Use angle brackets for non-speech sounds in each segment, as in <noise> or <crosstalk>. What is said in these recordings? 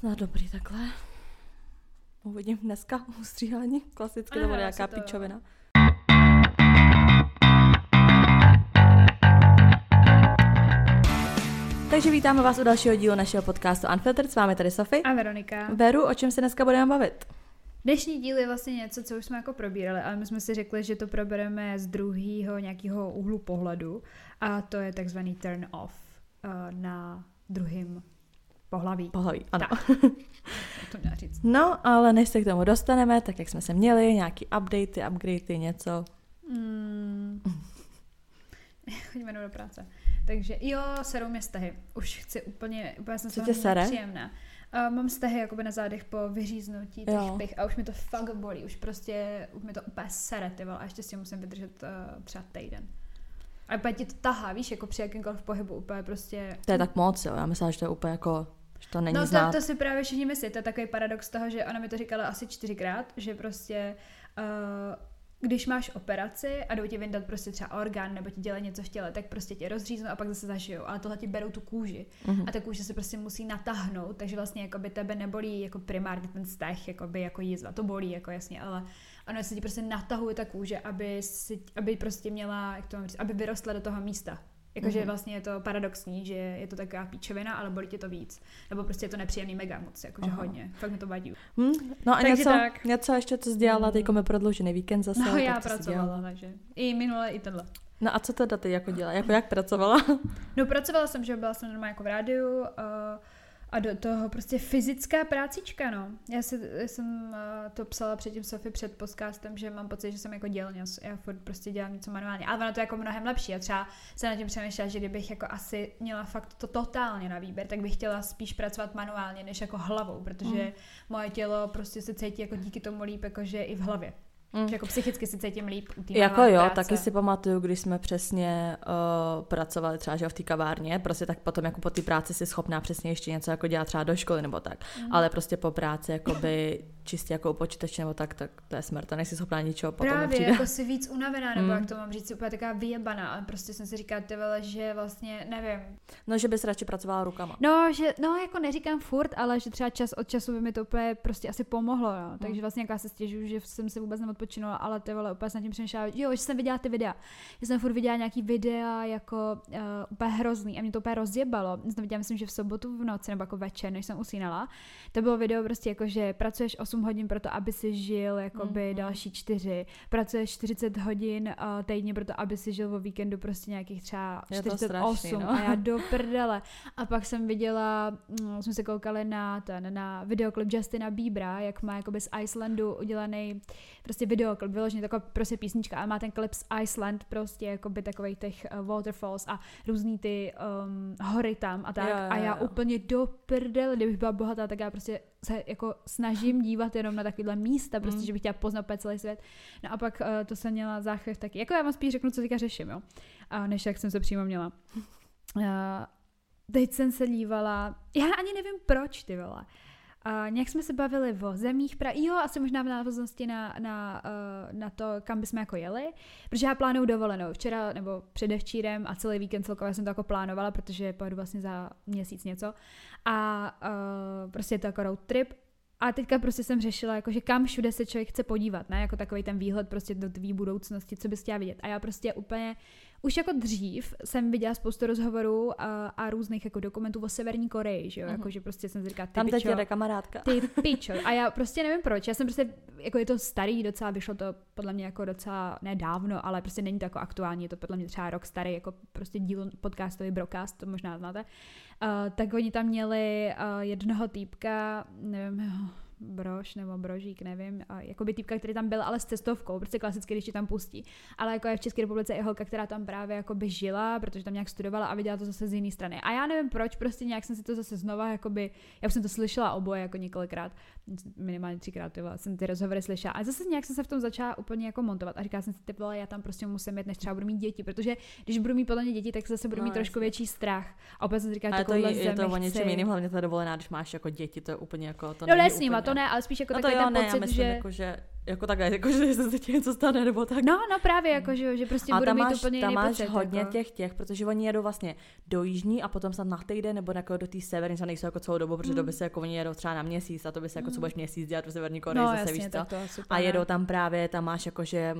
Snad dobrý takhle. Uvidím dneska ustříhání. Klasicky to bude nějaká to... pičovina. Takže vítáme vás u dalšího dílu našeho podcastu Unfiltered. S vámi tady Sofie. A Veronika. Veru, o čem se dneska budeme bavit? Dnešní díl je vlastně něco, co už jsme jako probírali, ale my jsme si řekli, že to probereme z druhého nějakého úhlu pohledu a to je takzvaný turn off uh, na druhém pohlaví. Pohlaví, ano. Tak. <laughs> to měla říct. No, ale než se k tomu dostaneme, tak jak jsme se měli, nějaký updaty, upgradey, něco. Mm. <laughs> Chodíme do práce. Takže jo, serou mě stehy. Už chci úplně, úplně jsem tě sere? příjemná. Uh, mám stehy jakoby na zádech po vyříznutí těch jo. pich a už mi to fakt bolí. Už prostě, už mi to úplně sere, ty vole, a ještě si musím vydržet uh, třeba týden. A úplně ti to tahá, víš, jako při jakýmkoliv pohybu, úplně prostě... To je tak moc, jo, já myslím, že to je úplně jako že to není no znát. to, to si právě všichni myslí, to je takový paradox toho, že ona mi to říkala asi čtyřikrát, že prostě uh, když máš operaci a jdou ti vyndat prostě třeba orgán nebo ti dělají něco v těle, tak prostě tě rozříznou a pak zase zašijou. Ale tohle ti berou tu kůži. Mm-hmm. A ta kůže se prostě musí natáhnout, takže vlastně jako by tebe nebolí jako primárně ten stech, jako by jako jízva. To bolí, jako jasně, ale ono se ti prostě natahuje ta kůže, aby, si, aby prostě měla, jak to mám říct, aby vyrostla do toho místa. Jakože mm-hmm. vlastně je to paradoxní, že je to taková píčovina, ale bolí tě to víc. Nebo prostě je to nepříjemný mega moc, jakože Aha. hodně. Fakt mi to vadí. Hmm. No a něco, tak. něco ještě, co jsi dělala, mm. teďko mi prodloužený víkend zase. No já pracovala, takže i minule, i tenhle. No a co teda ty jako dělala? Jako jak pracovala? No pracovala jsem, že byla jsem normálně jako v rádiu, uh, a do toho prostě fyzická prácička, no. Já, si, já jsem uh, to psala předtím Sofie před podcastem, že mám pocit, že jsem jako dělně, já furt prostě dělám něco manuálně, ale ono to je jako mnohem lepší. Já třeba se na tím přemýšlela, že kdybych jako asi měla fakt to totálně na výběr, tak bych chtěla spíš pracovat manuálně, než jako hlavou, protože mm. moje tělo prostě se cítí jako díky tomu líp, jakože i v hlavě. Mm. Jako psychicky si cítím líp Jako jo, práce. taky si pamatuju, když jsme přesně uh, pracovali třeba že v té kavárně, prostě tak potom jako po té práci si schopná přesně ještě něco jako dělat třeba do školy nebo tak. Mm. Ale prostě po práci jakoby čistě jako u počítače nebo tak, tak to je smrt, to nejsi schopná ničeho potom Právě, nepřijde. jako si víc unavená, nebo mm. jak to mám říct, úplně taková vyjebaná, ale prostě jsem si říkala, ty vole, že vlastně, nevím. No, že bys radši pracovala rukama. No, že, no, jako neříkám furt, ale že třeba čas od času by mi to úplně prostě asi pomohlo, no. Takže mm. vlastně jako já se stěžuju, že jsem se vůbec neodpočinula, ale ty vole, úplně jsem tím přemýšlela, jo, že jsem viděla ty videa. Já jsem furt viděla nějaký videa jako uh, úplně hrozný a mě to úplně rozjebalo. Jsem viděla, myslím, že v sobotu v noci nebo jako večer, než jsem usínala. To bylo video prostě jako, že pracuješ 8 hodin pro to, aby si žil jakoby mm-hmm. další čtyři. Pracuješ 40 hodin uh, týdně pro to, aby si žil o víkendu prostě nějakých třeba 48 strašný, no. a já do prdele. A pak jsem viděla, no, jsme se koukali na ten, na videoklip Justina Biebera, jak má jakoby z Icelandu udělaný prostě videoklip, vyloženě taková prostě písnička, ale má ten klip z Iceland prostě jakoby takových těch uh, waterfalls a různý ty um, hory tam a tak. Jo, jo, jo. A já úplně do prdele, kdybych byla bohatá, tak já prostě se jako snažím dívat jenom na takovéhle místa, prostě, mm. že bych chtěla poznat celý svět. No a pak uh, to jsem měla záchvěv taky. Jako já vám spíš řeknu, co teďka řeším, jo. A než jak jsem se přímo měla. Uh, <laughs> teď jsem se dívala, já ani nevím proč, ty vole. A nějak jsme se bavili o zemích, pra... jo, asi možná v návaznosti na, na, uh, na to, kam bychom jako jeli, protože já plánuju dovolenou. Včera nebo předevčírem a celý víkend celkově jsem to jako plánovala, protože pojedu vlastně za měsíc něco. A uh, prostě je to jako road trip a teďka prostě jsem řešila, jako, že kam všude se člověk chce podívat, ne? Jako takový ten výhled prostě do tvý budoucnosti, co bys chtěla vidět. A já prostě úplně už jako dřív jsem viděla spoustu rozhovorů a, a různých jako dokumentů o Severní Koreji, že jo, uh-huh. jako že prostě jsem si říkala, ty Tam teď jede kamarádka. Ty <laughs> pičo. A já prostě nevím proč, já jsem prostě, jako je to starý docela, vyšlo to podle mě jako docela nedávno, ale prostě není to jako aktuální, je to podle mě třeba rok starý, jako prostě díl podcastový brokast, to možná znáte. Uh, tak oni tam měli uh, jednoho týpka, nevím, brož nebo brožík, nevím, a jako by týpka, který tam byl, ale s cestovkou, prostě klasicky, když ti tam pustí. Ale jako je v České republice i holka, která tam právě jako by žila, protože tam nějak studovala a viděla to zase z jiné strany. A já nevím proč, prostě nějak jsem si to zase znova, jakoby, já už jsem to slyšela oboje jako několikrát, minimálně třikrát, tyva, jsem ty rozhovory slyšela. A zase nějak jsem se v tom začala úplně jako montovat a říkala jsem si, ty já tam prostě musím jít, než třeba budu mít děti, protože když budu mít podle mě děti, tak zase budu no, mít trošku jasně. větší strach. A opět jsem říkala, to je, je to o něčem jiným, hlavně ta dovolená, když máš jako děti, to je úplně jako to no, úplně to ne, ale spíš jako no to takový jo, ten ne, pocit, myslím, že... jako, že jako takhle, jako, že se ti něco stane, nebo tak. No, no právě, jako, že, že prostě tam mít úplně tam máš pocit. hodně jako. těch těch, protože oni jedou vlastně do jižní a potom snad na týden nebo jako do té severní, co nejsou jako celou dobu, protože to by se jako oni jedou třeba na měsíc a to by se jako co budeš měsíc dělat v Severní Koreji, no, zase jasně, víš co. to A jedou tam právě, tam máš jako, že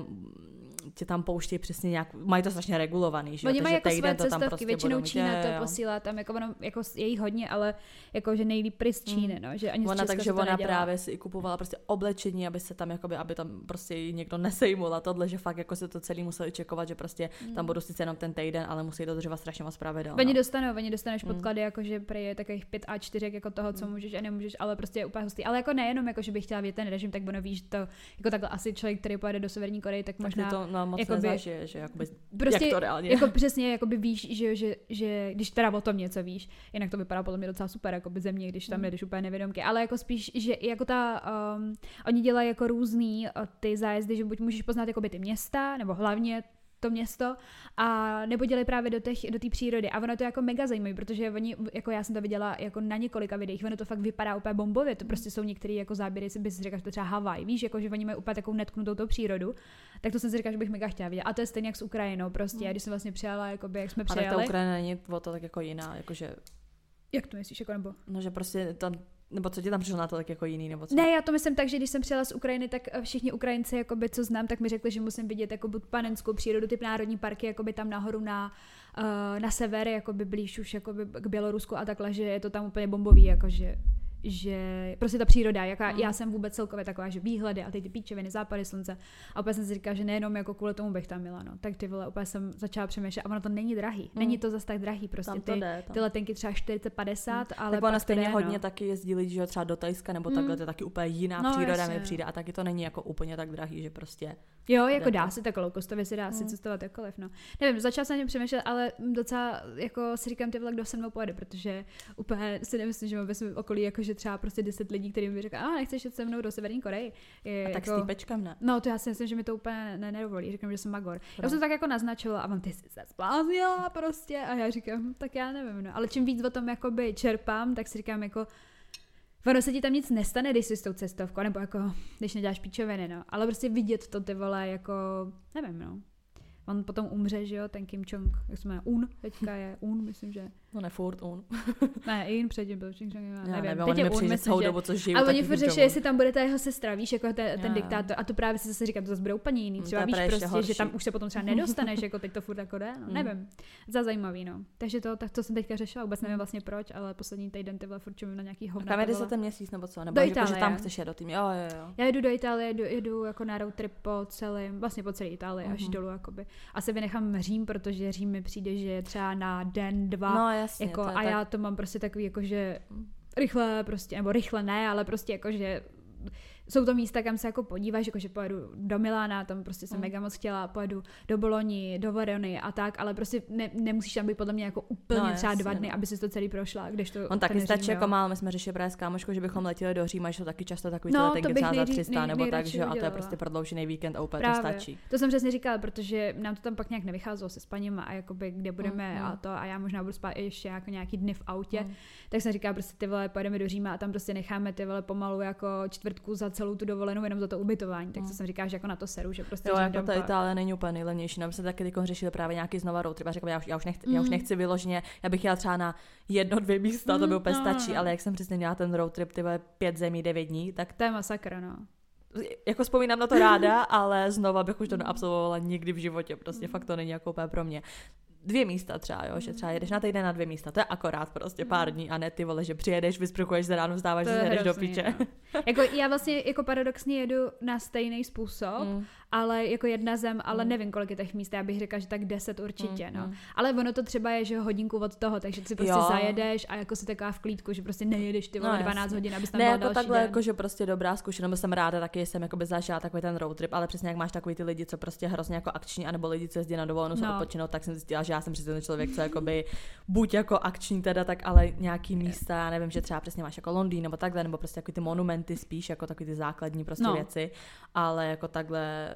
tě tam pouštějí přesně nějak, mají to strašně regulovaný, že Oni mají jako své to tam cestovky, prostě většinou mít, Čína jo, to jo, posílá, tam jako, ono, jako je jí hodně, ale jako že nejlíp pryč z Číny, no, že ani Ona, takže ona nedělá. právě si i kupovala prostě oblečení, aby se tam jakoby, aby tam prostě někdo nesejmul a tohle, že fakt jako se to celý museli čekovat, že prostě tam budou sice jenom ten týden, ale musí dodržovat strašně moc pravidel. Oni no. dostanou, oni dostaneš Mm. podklady, jako že prý je takových 5 a 4 jako toho, co můžeš a nemůžeš, ale prostě je úplně hustý. Ale jako nejenom, jako že bych chtěla vidět ten režim, tak ono víš to, jako takhle asi člověk, který pojede do Severní Koreje, tak tak možná to no, moc jakoby- nezažije, že jakoby, prostě jak to reálně. jako přesně jakoby víš, že, že, že, když teda o tom něco víš, jinak to vypadá podle mě docela super, jako by země, když tam Mm. jedeš úplně nevědomky, ale jako spíš, že jako ta, um, oni dělají jako různý uh, ty zájezdy, že buď můžeš poznat jakoby ty města, nebo hlavně to město, a nebo dělají právě do té do té přírody. A ono to je jako mega zajímavé, protože oni, jako já jsem to viděla jako na několika videích, ono to fakt vypadá úplně bombově, to prostě jsou některé jako záběry, si bys řekla, že to třeba Havaj, víš, jako že oni mají úplně takovou netknutou tou přírodu, tak to jsem si říkala, že bych mega chtěla vidět. A to je stejně jak s Ukrajinou, prostě. A když jsem vlastně přijela, jakoby, jak jsme a tak ta přijeli. Ukrajina není o to tak jako jiná, jakože, Jak to myslíš, jako nebo? no že prostě tam, nebo co ti tam přišlo na to tak jako jiný, nebo co? Ne, já to myslím tak, že když jsem přijela z Ukrajiny, tak eh, všichni Ukrajinci, jakoby, co znám, tak mi řekli, že musím vidět jako panenskou přírodu, typ národní parky, jakoby tam nahoru na, uh, na sever, jakoby blíž už jakoby k Bělorusku a takhle, že je to tam úplně bombový, jakože že prostě ta příroda, jaká Mm. já jsem vůbec celkově taková, že výhledy a ty ty píčeviny, západy slunce. A opět jsem si říkala, že nejenom jako kvůli tomu bych tam měla, no. Tak ty vole, opět jsem začala přemýšlet a ono to není drahý. Není to zase tak drahý, prostě tam to ty, jde, tam. ty letenky třeba 40-50, ale tak ona stejně jde, hodně no. taky jezdí lidi, že jo, třeba do Tajska nebo Mm. takhle, to je taky úplně jiná No, příroda jasně. mi přijde a taky to není jako úplně tak drahý, že prostě Jo, jako dá to. se tak loukostově si dá si Mm. cestovat jakkoliv, no. Nevím, začala jsem přemýšlet, ale docela jako si říkám, ty vole, kdo se mnou pojede, protože úplně si nemyslím, že mám ve svém okolí jako, že třeba prostě 10 lidí, kterým by řekl, a nechceš jít se mnou do Severní Koreji. Je, a tak jako, s týpečkem ne. No, to já si myslím, že mi to úplně ne, nedovolí. Říkám, že jsem magor. Já Proč? jsem tak jako naznačila a on ty jsi se zbláznila prostě a já říkám, tak já nevím, no. Ale čím víc o tom jakoby čerpám, tak si říkám jako, Ono se ti tam nic nestane, když jsi s tou cestovkou, nebo jako, když neděláš píčoviny, no. Ale prostě vidět to ty vole, jako, nevím, no. On potom umře, že jo, ten Kim Jong, jak se jmenuje, Un, teďka je Un, myslím, že. No ne, furt on. <laughs> Ne, In předtím byl Kim Jong, Já nevím, nevím, teď je Un, myslím, že. dobu, co žiju. A tak oni furt řeší, jestli tam bude ta jeho sestra, víš, jako ten, ten diktátor. A to právě si zase říkám, to zase bude úplně jiný. Mm, Třeba víš prostě, že tam horší. už se potom třeba <laughs> nedostaneš, jako teď to furt jako jde, no, Mm. nevím. Za zajímavý, no. Takže to, tak to jsem teďka řešila, vůbec nevím vlastně proč, ale poslední týden ty furt čumím na nějaký hovna. jedeš vole. za ten měsíc nebo co? Nebo Do jako, že tam chceš jet do tým. Jo, jo, jo. Já jedu do Itálie, jedu, jedu jako na road trip po celém, vlastně po celé Itálii až Mhm. dolů, jakoby. Asi vynechám Řím, protože Řím mi přijde, že je třeba na den, dva, No jasně. jako, to a tak- já to mám prostě takový, jako že rychle prostě, nebo rychle ne, ale prostě jako, že jsou to místa, kam se jako podíváš, jako že pojedu do Milána, tam prostě jsem Mm. mega moc chtěla, pojedu do Boloni, do Verony a tak, ale prostě ne, nemusíš tam být podle mě jako úplně No, třeba dva dny, no. aby si to celý prošla, když to On taky stačí jako málo, my jsme řešili právě s kámoškou, že bychom letěli do Říma, že jsou taky často takový No, letenky třeba za nejří- 300 nej- nebo tak, že a to je prostě prodloužený víkend a úplně Právě. to stačí. To jsem přesně říkala, protože nám to tam pak nějak nevycházelo se spaním a jakoby kde budeme Mm, mm. a to a já možná budu spát ještě jako nějaký dny v autě, Mm. tak jsem říkala prostě ty vole, pojedeme do Říma a tam prostě necháme ty vole pomalu jako čtvrtku za celou tu dovolenou jenom za to ubytování, tak to Mm. jsem říkala, že jako na to seru, že prostě Jo, jako ta. Itálie není úplně nejlevnější. Nám se taky řešili právě nějaký znova road trip. A řekla, já už, já už, nechci, já už Mhm. nechci vyloženě, já bych jela třeba na jedno, dvě místa, to by Mhm, úplně no, no, stačí, no. ale jak jsem přesně měla ten road trip, ty pět zemí, devět dní, tak To je masakra, no. jako vzpomínám na to ráda, <laughs> ale znova bych už to neabsolvovala nikdy v životě, prostě fakt to není jako úplně pro mě. Dvě místa třeba, jo, že třeba jedeš na týden na dvě místa, to je akorát prostě pár dní a ne ty vole, že přijedeš, vysprchuješ se ráno, vzdáváš, že je jedeš do piče. no. <laughs> Jako já vlastně jako paradoxně jedu na stejný způsob, Mm. Ale jako jedna zem, ale Mm. nevím, kolik je těch míst, já bych řekla, že tak 10 určitě, Mm, no. mm. Ale ono to třeba je, že hodinku od toho, takže si prostě Jo. zajedeš a jako si taková v klídku, že prostě nejedeš ty vole No, 12 jasně. hodin, abys tam Ne, byla jako další takhle, den. jako, že prostě dobrá zkušenost, jsem ráda, taky jsem jako zažila takový ten road trip, ale přesně jak máš takový ty lidi, co prostě hrozně jako akční, anebo lidi, co jezdí na dovolenou, no. No. odpočinout, tak jsem zjistila, že já jsem přesně ten člověk, co jakoby buď jako akční teda, tak ale nějaký místa, já nevím, že třeba přesně máš jako Londýn nebo takhle, nebo prostě takový ty monumenty spíš, jako takový ty základní prostě No. věci, ale jako takhle,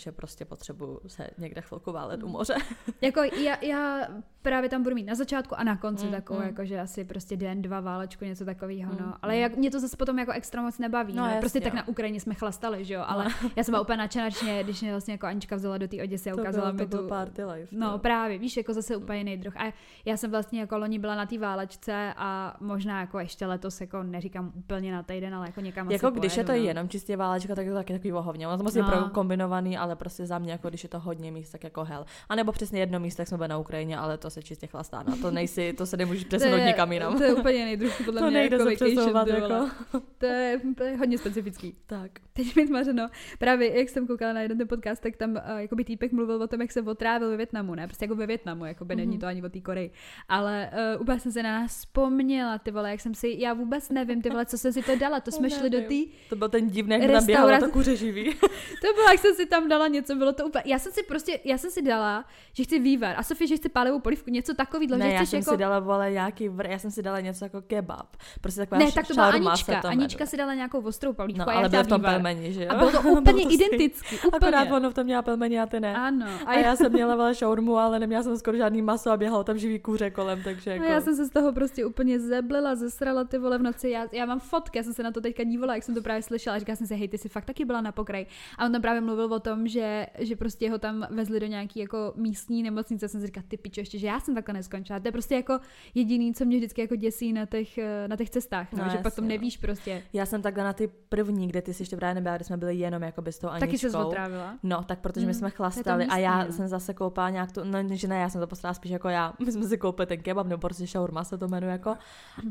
že prostě potřebuju se někde chvilku válet u moře. <laughs> Jako já, já právě tam budu mít na začátku a na konci Mm, takovou, mm. jako že asi prostě den, dva válečku, něco takového, no. Mm, Ale mm. jak, mě to zase potom jako extra moc nebaví, No, no, jasně, Prostě tak no. na Ukrajině jsme chlastali, že jo, ale já jsem byla úplně nadšená, když mě, vlastně jako Anička vzala do té Oděsy a ukázala mi tu... party life. No to. právě, víš, jako zase úplně jiný druh. A já jsem vlastně jako loni byla na té válečce a možná jako ještě letos, jako neříkám úplně na týden, ale jako někam Jako asi když je to pojedu, no. jenom čistě válečka, tak je to taky takový vohovně. Ono to musí No. kombinovaný, ale prostě za mě, jako když je to hodně míst, tak jako hell. A nebo přesně jedno místo, jak jsme byli na Ukrajině, ale to se čistě chlastá. No. To nejsi, to se nemůžeš přesunout nikam jinam. To je úplně druh, podle To mě nejde jako se vacation, jako. To je, to je hodně specifický. Tak. Teď mi tmařeno. Právě, jak jsem koukala na jeden ten podcast, tak tam uh, jakoby týpek mluvil o tom, jak se otrávil ve Větnamu, ne? Prostě jako ve Větnamu, jako by není Mhm. to ani o té Koreji. Ale uh, úplně jsem se na nás vzpomněla, ty vole, jak jsem si, já vůbec nevím, ty vole, co jsem si to dala, to jsme šli do té, To byl ten divný, jak tam běhalo to kuře živý. <laughs> to bylo, jak jsem si tam dala něco, bylo to úplně, já jsem si prostě, já jsem si dala, že chci vývar a Sofie, že chci pálivou polívku, něco takového, že ne, já chceš jsem jako... si dala, vole, nějaký vr, já jsem si dala něco jako kebab. Prostě taková ne, tak to byla Anička. to Anička si dala nějakou ostrou polívku No, a já ale byl chtěla v tom pelmeni, že jo? A bylo to <laughs> Bylo úplně identický, <laughs> úplně. Akorát ono v tom měla pelmeni a ty ne. Ano. A já jsem <laughs> měla vole šaurmu, ale neměla jsem skoro žádný maso a běhalo tam živý kůře kolem, takže jako... No já jsem se z toho prostě úplně zeblila, zesrala ty vole v noci. Já, já mám fotky, já jsem se na to teďka dívala, jak jsem to právě slyšela. A říkala jsem si, hej, ty jsi fakt taky byla na pokraji. A on tam právě mluvil o tom, že, že prostě ho tam vezli do nějaký jako místní nemocnice. Jsem si říkala, ty pičo, ještě, že já jsem takhle neskončila. To je prostě jako jediný, co mě vždycky jako děsí na těch, na těch cestách. No, No, že jasně, potom no. nevíš prostě. Já jsem takhle na ty první, kde ty jsi ještě právě nebyla, kde jsme byli jenom jako tou Aničkou. Taky se otrávila. No, tak protože my Mm, jsme to to chlastali a já místní, no. jsem zase koupila nějak tu, no že ne, já jsem to poslala spíš jako já, <laughs> my jsme si koupili ten kebab, nebo prostě shawarma se to jmenuje jako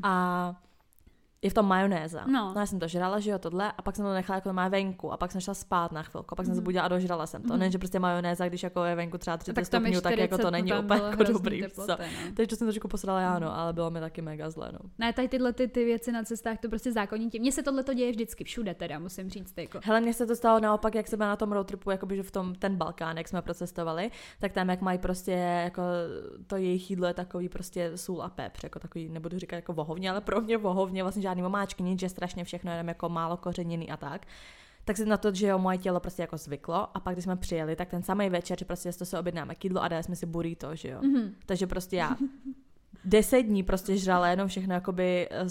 a je v tom majonéza. No. no já jsem to žrala, že jo, tohle, a pak jsem to nechala jako má venku, a pak jsem šla spát na chvilku, a pak jsem se Mhm. budila a dožrala jsem to. Mhm. Ne, že prostě majonéza, když jako je venku třeba 30 tak stupňů, tak jako 40, to není úplně jako dobrý. teploty, co. no. Takže to jsem trošku posrala já, no, ale bylo mi taky mega zlé, no. Ne, tady tyhle ty, ty věci na cestách, to prostě zákonitě. Mně se tohle to děje vždycky, všude teda, musím říct. Jako. Hele, mně se to stalo naopak, jak jsme na tom roadtripu, jakoby, že v tom ten Balkán, jak jsme procestovali, tak tam, jak mají prostě, jako to jejich jídlo je takový prostě sůl a pepř, jako takový, nebudu říkat jako vohovně, ale pro mě vohovně, vlastně žádný omáčky, nic, že strašně všechno jenom jako málo kořeněný a tak. Tak se na to, že jo, moje tělo prostě jako zvyklo a pak, když jsme přijeli, tak ten samý večer, že prostě to se objednáme k jídlu a dali jsme si burrito, že jo. Mhm. Takže prostě já deset dní prostě žrala jenom všechno jakoby eh,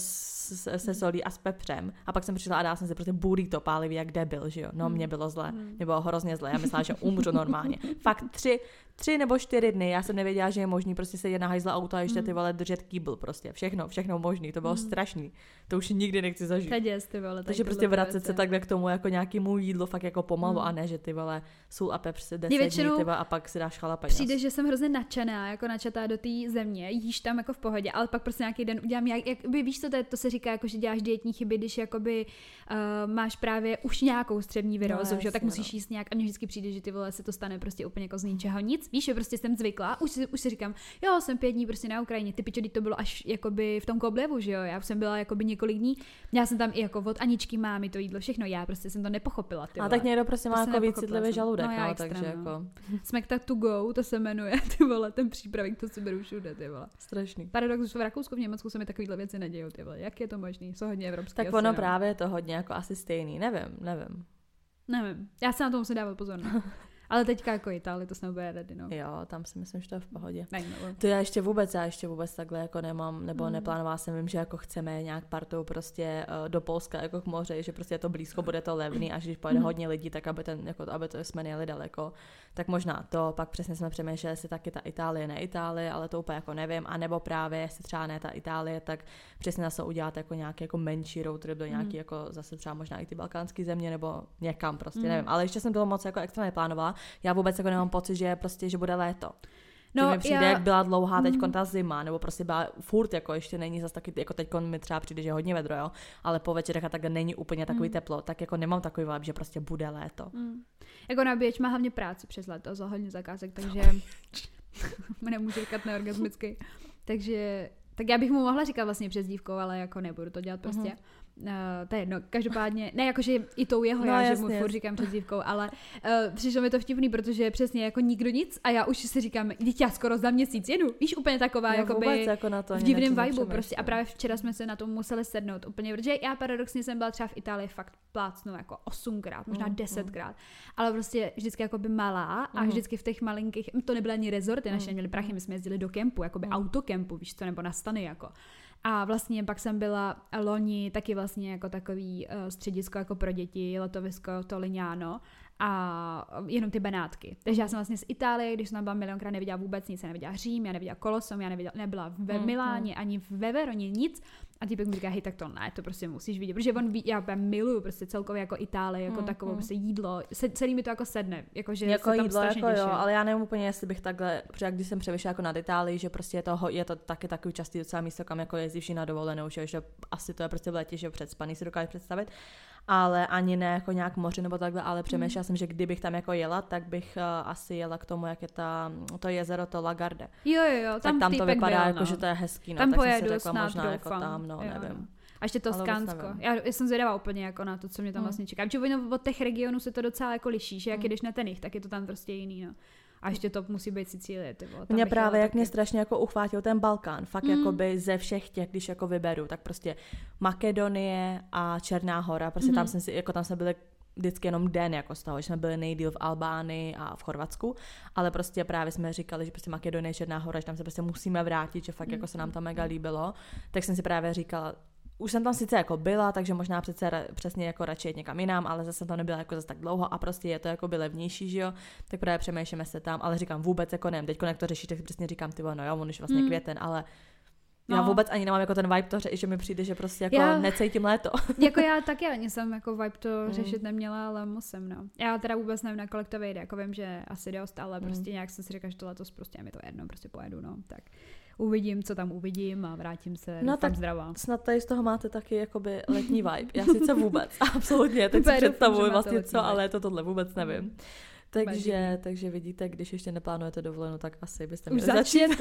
se solí a s pepřem. A pak jsem přišla a dala jsem si prostě burrito pálivý jak debil, že jo. No, Hmm. mě bylo zle. Hmm. Mě bylo hrozně zle. Já myslela, že umřu normálně. Fakt tři, tři nebo čtyři dny, já jsem nevěděla, že je možný prostě se jedna hajzla auto a ještě ty Hmm. vole držet kýbl prostě. Všechno, všechno možný. To bylo strašný. To už nikdy nechci zažít. Děs, ty vole. tady Takže prostě vracet se takhle k tomu jako nějakému jídlu fakt jako pomalu a ne, že ty vole sůl a pepř si deset dní, ty vole, a pak si dáš chalapaňas. Přijde, že jsem hrozně nadšená, jako načatá do té země, jíš tam jako v pohodě, ale pak prostě nějaký den udělám, jak, jak by, víš co, to, je, to se říká, jako, že děláš dietní chyby, když jakoby uh, máš právě už nějakou střední virózu, No, že tak musíš no. jíst nějak a mně vždycky přijde, že ty vole se to stane prostě úplně jako z ničeho nic, víš, že prostě jsem zvyklá, už si, už si říkám, jo, jsem pět dní prostě na Ukrajině, ty pičo, to bylo až jakoby v tom Koblevu, že jo, já už jsem byla jakoby několik dní, já jsem tam i jako od Aničky mámy to jídlo, všechno, já prostě jsem to nepochopila, ty A vole. tak někdo prostě má Prostě jako víc citlivý žaludek, No, no, já extra, takže no. jako Smack to go, to se jmenuje, ty vole, ten přípravek, to si beru všude, ty vole. strašný. Paradox, v Rakousku, v Německu se mi takovýhle věci nedějou, ty vole. Jak je to možný? Jsou hodně evropský. Tak ono no. právě je to hodně jako asi stejný, nevím, nevím. Nevím, já se na to musím dávat pozor. No. <laughs> Ale teďka jako Itálii to snad bude ready, no. Jo, tam si myslím, že to je v pohodě. Nevím, no. To já ještě vůbec, já ještě vůbec takhle jako nemám, nebo Mm. mm. neplánovala jsem, vím, že jako chceme nějak partou prostě uh, do Polska jako k moři, že prostě je to blízko, bude to levný a že když pojede Mm. hodně lidí, tak aby, ten, jako, aby to jsme nejeli daleko, tak možná to, pak přesně jsme přemýšleli, jestli taky ta Itálie, ne Itálie, ale to úplně jako nevím, a nebo právě, jestli třeba ne ta Itálie, tak přesně zase udělat jako nějaký jako menší road trip do nějaký Mm. jako zase třeba možná i ty balkánské země nebo někam prostě, Mm. nevím, ale ještě jsem toho moc jako extra neplánovala, já vůbec jako nemám pocit, že prostě, že bude léto. No, mi přijde, já... jak byla dlouhá teď Mhm. ta zima, nebo prostě byla furt, jako ještě není zase taky, jako teď mi třeba přijde, že je hodně vedro, jo, ale po večerech a takhle není úplně takový Mm. teplo, tak jako nemám takový vibe, že prostě bude léto. Mm. Jako nabíječ má hlavně práci přes léto za hodně zakázek, takže <laughs> nemůžu říkat neorgasmicky. Takže Tak já bych mu mohla říkat vlastně přezdívkou, ale jako nebudu to dělat prostě. Uh-huh. Uh, to je jedno, každopádně, ne jakože i tou jeho, no, já, jasně, že mu furt říkám přezdívkou, ale uh, přišlo mi to vtipný, protože přesně jako nikdo nic a já už si říkám, dítě já skoro za měsíc jedu, víš, úplně taková, jako by jako na to v divném vibu prostě a právě včera jsme se na tom museli sednout úplně, protože já paradoxně jsem byla třeba v Itálii fakt plácnu jako osmkrát, možná mm, desetkrát, mm. ale prostě vždycky jako by malá a mm. vždycky v těch malinkých, to nebyly ani rezorty, naše mm. měli prachy, my jsme jezdili do kempu, jako by mm. autokempu, víš to, nebo na stany jako. A vlastně pak jsem byla loni taky vlastně jako takový uh, středisko jako pro děti, letovisko Tolignano a jenom ty Benátky. Takže já jsem vlastně z Itálie, když jsem byla milionkrát neviděla vůbec nic, já neviděla Řím, já neviděla Kolosom, já neviděla, nebyla ve mm, Miláně, mm. ani ve Veroně, nic. A typek mi říká, hej, tak to ne, to prostě musíš vidět, protože on ví, já miluju prostě celkově jako Itálii, jako mm, takovou mm. prostě jídlo, se, celý mi to jako sedne, jako že jako se jídlo, jako jo, ale já nevím úplně, jestli bych takhle, protože když jsem převyšla jako nad Itálii, že prostě je to, je to taky takový častý docela místo, kam jako jezdíš na dovolenou, že, že asi to je prostě v letě, že předspaný si dokážeš představit, ale ani ne jako nějak moři nebo takhle, ale přemýšlela mm. jsem, že kdybych tam jako jela, tak bych uh, asi jela k tomu, jak je ta, to jezero, to Lagarde. Jo, jo, jo, tam, tak tam to vypadá byl, jako, no. že to je hezký, no, tam tak pojedu, jsem si řekla, možná doufám. jako tam, no, jo, nevím. No. A ještě to Skánsko. Já, já, jsem zvědavá úplně jako na to, co mě tam mm. vlastně čeká. Protože od těch regionů se to docela jako liší, že jak mm. jdeš na ten jich, tak je to tam prostě jiný, no. A ještě to musí být Sicílie, ty vole. Mě právě, jak taky. mě strašně jako uchvátil ten Balkán, fakt mm. jako by ze všech těch, když jako vyberu, tak prostě Makedonie a Černá hora, prostě mm. tam jsem si, jako tam jsme byli vždycky jenom den jako z toho, že jsme byli nejdíl v Albánii a v Chorvatsku, ale prostě právě jsme říkali, že prostě Makedonie, Černá hora, že tam se prostě musíme vrátit, že fakt jako se nám tam mega líbilo, tak jsem si právě říkala, už jsem tam sice jako byla, takže možná přece přesně jako radši jet někam jinam, ale zase to nebyla jako zase tak dlouho a prostě je to jako by levnější, že jo, tak právě přemýšlíme se tam, ale říkám vůbec jako nevím, teď jak to řešíš, tak přesně říkám, ty no jo, on už vlastně mm. květen, ale No. Já vůbec ani nemám jako ten vibe to, že mi přijde, že prostě jako já, necítím léto. <laughs> jako já taky ani jsem jako vibe to mm. řešit neměla, ale musím, no. Já teda vůbec nevím, na kolik to vyjde, jako vím, že asi dost, ale mm. prostě nějak jsem si říkala, že to letos prostě mi to jedno, prostě pojedu, no, tak uvidím, co tam uvidím a vrátím se no tak zdravá. snad tady z toho máte taky jakoby letní vibe. Já sice vůbec, <laughs> absolutně, teď si představuji vlastně co, ale to tohle vůbec nevím. Mm. Takže, takže vidíte, když ještě neplánujete dovolenou, tak asi byste měli začít. <laughs>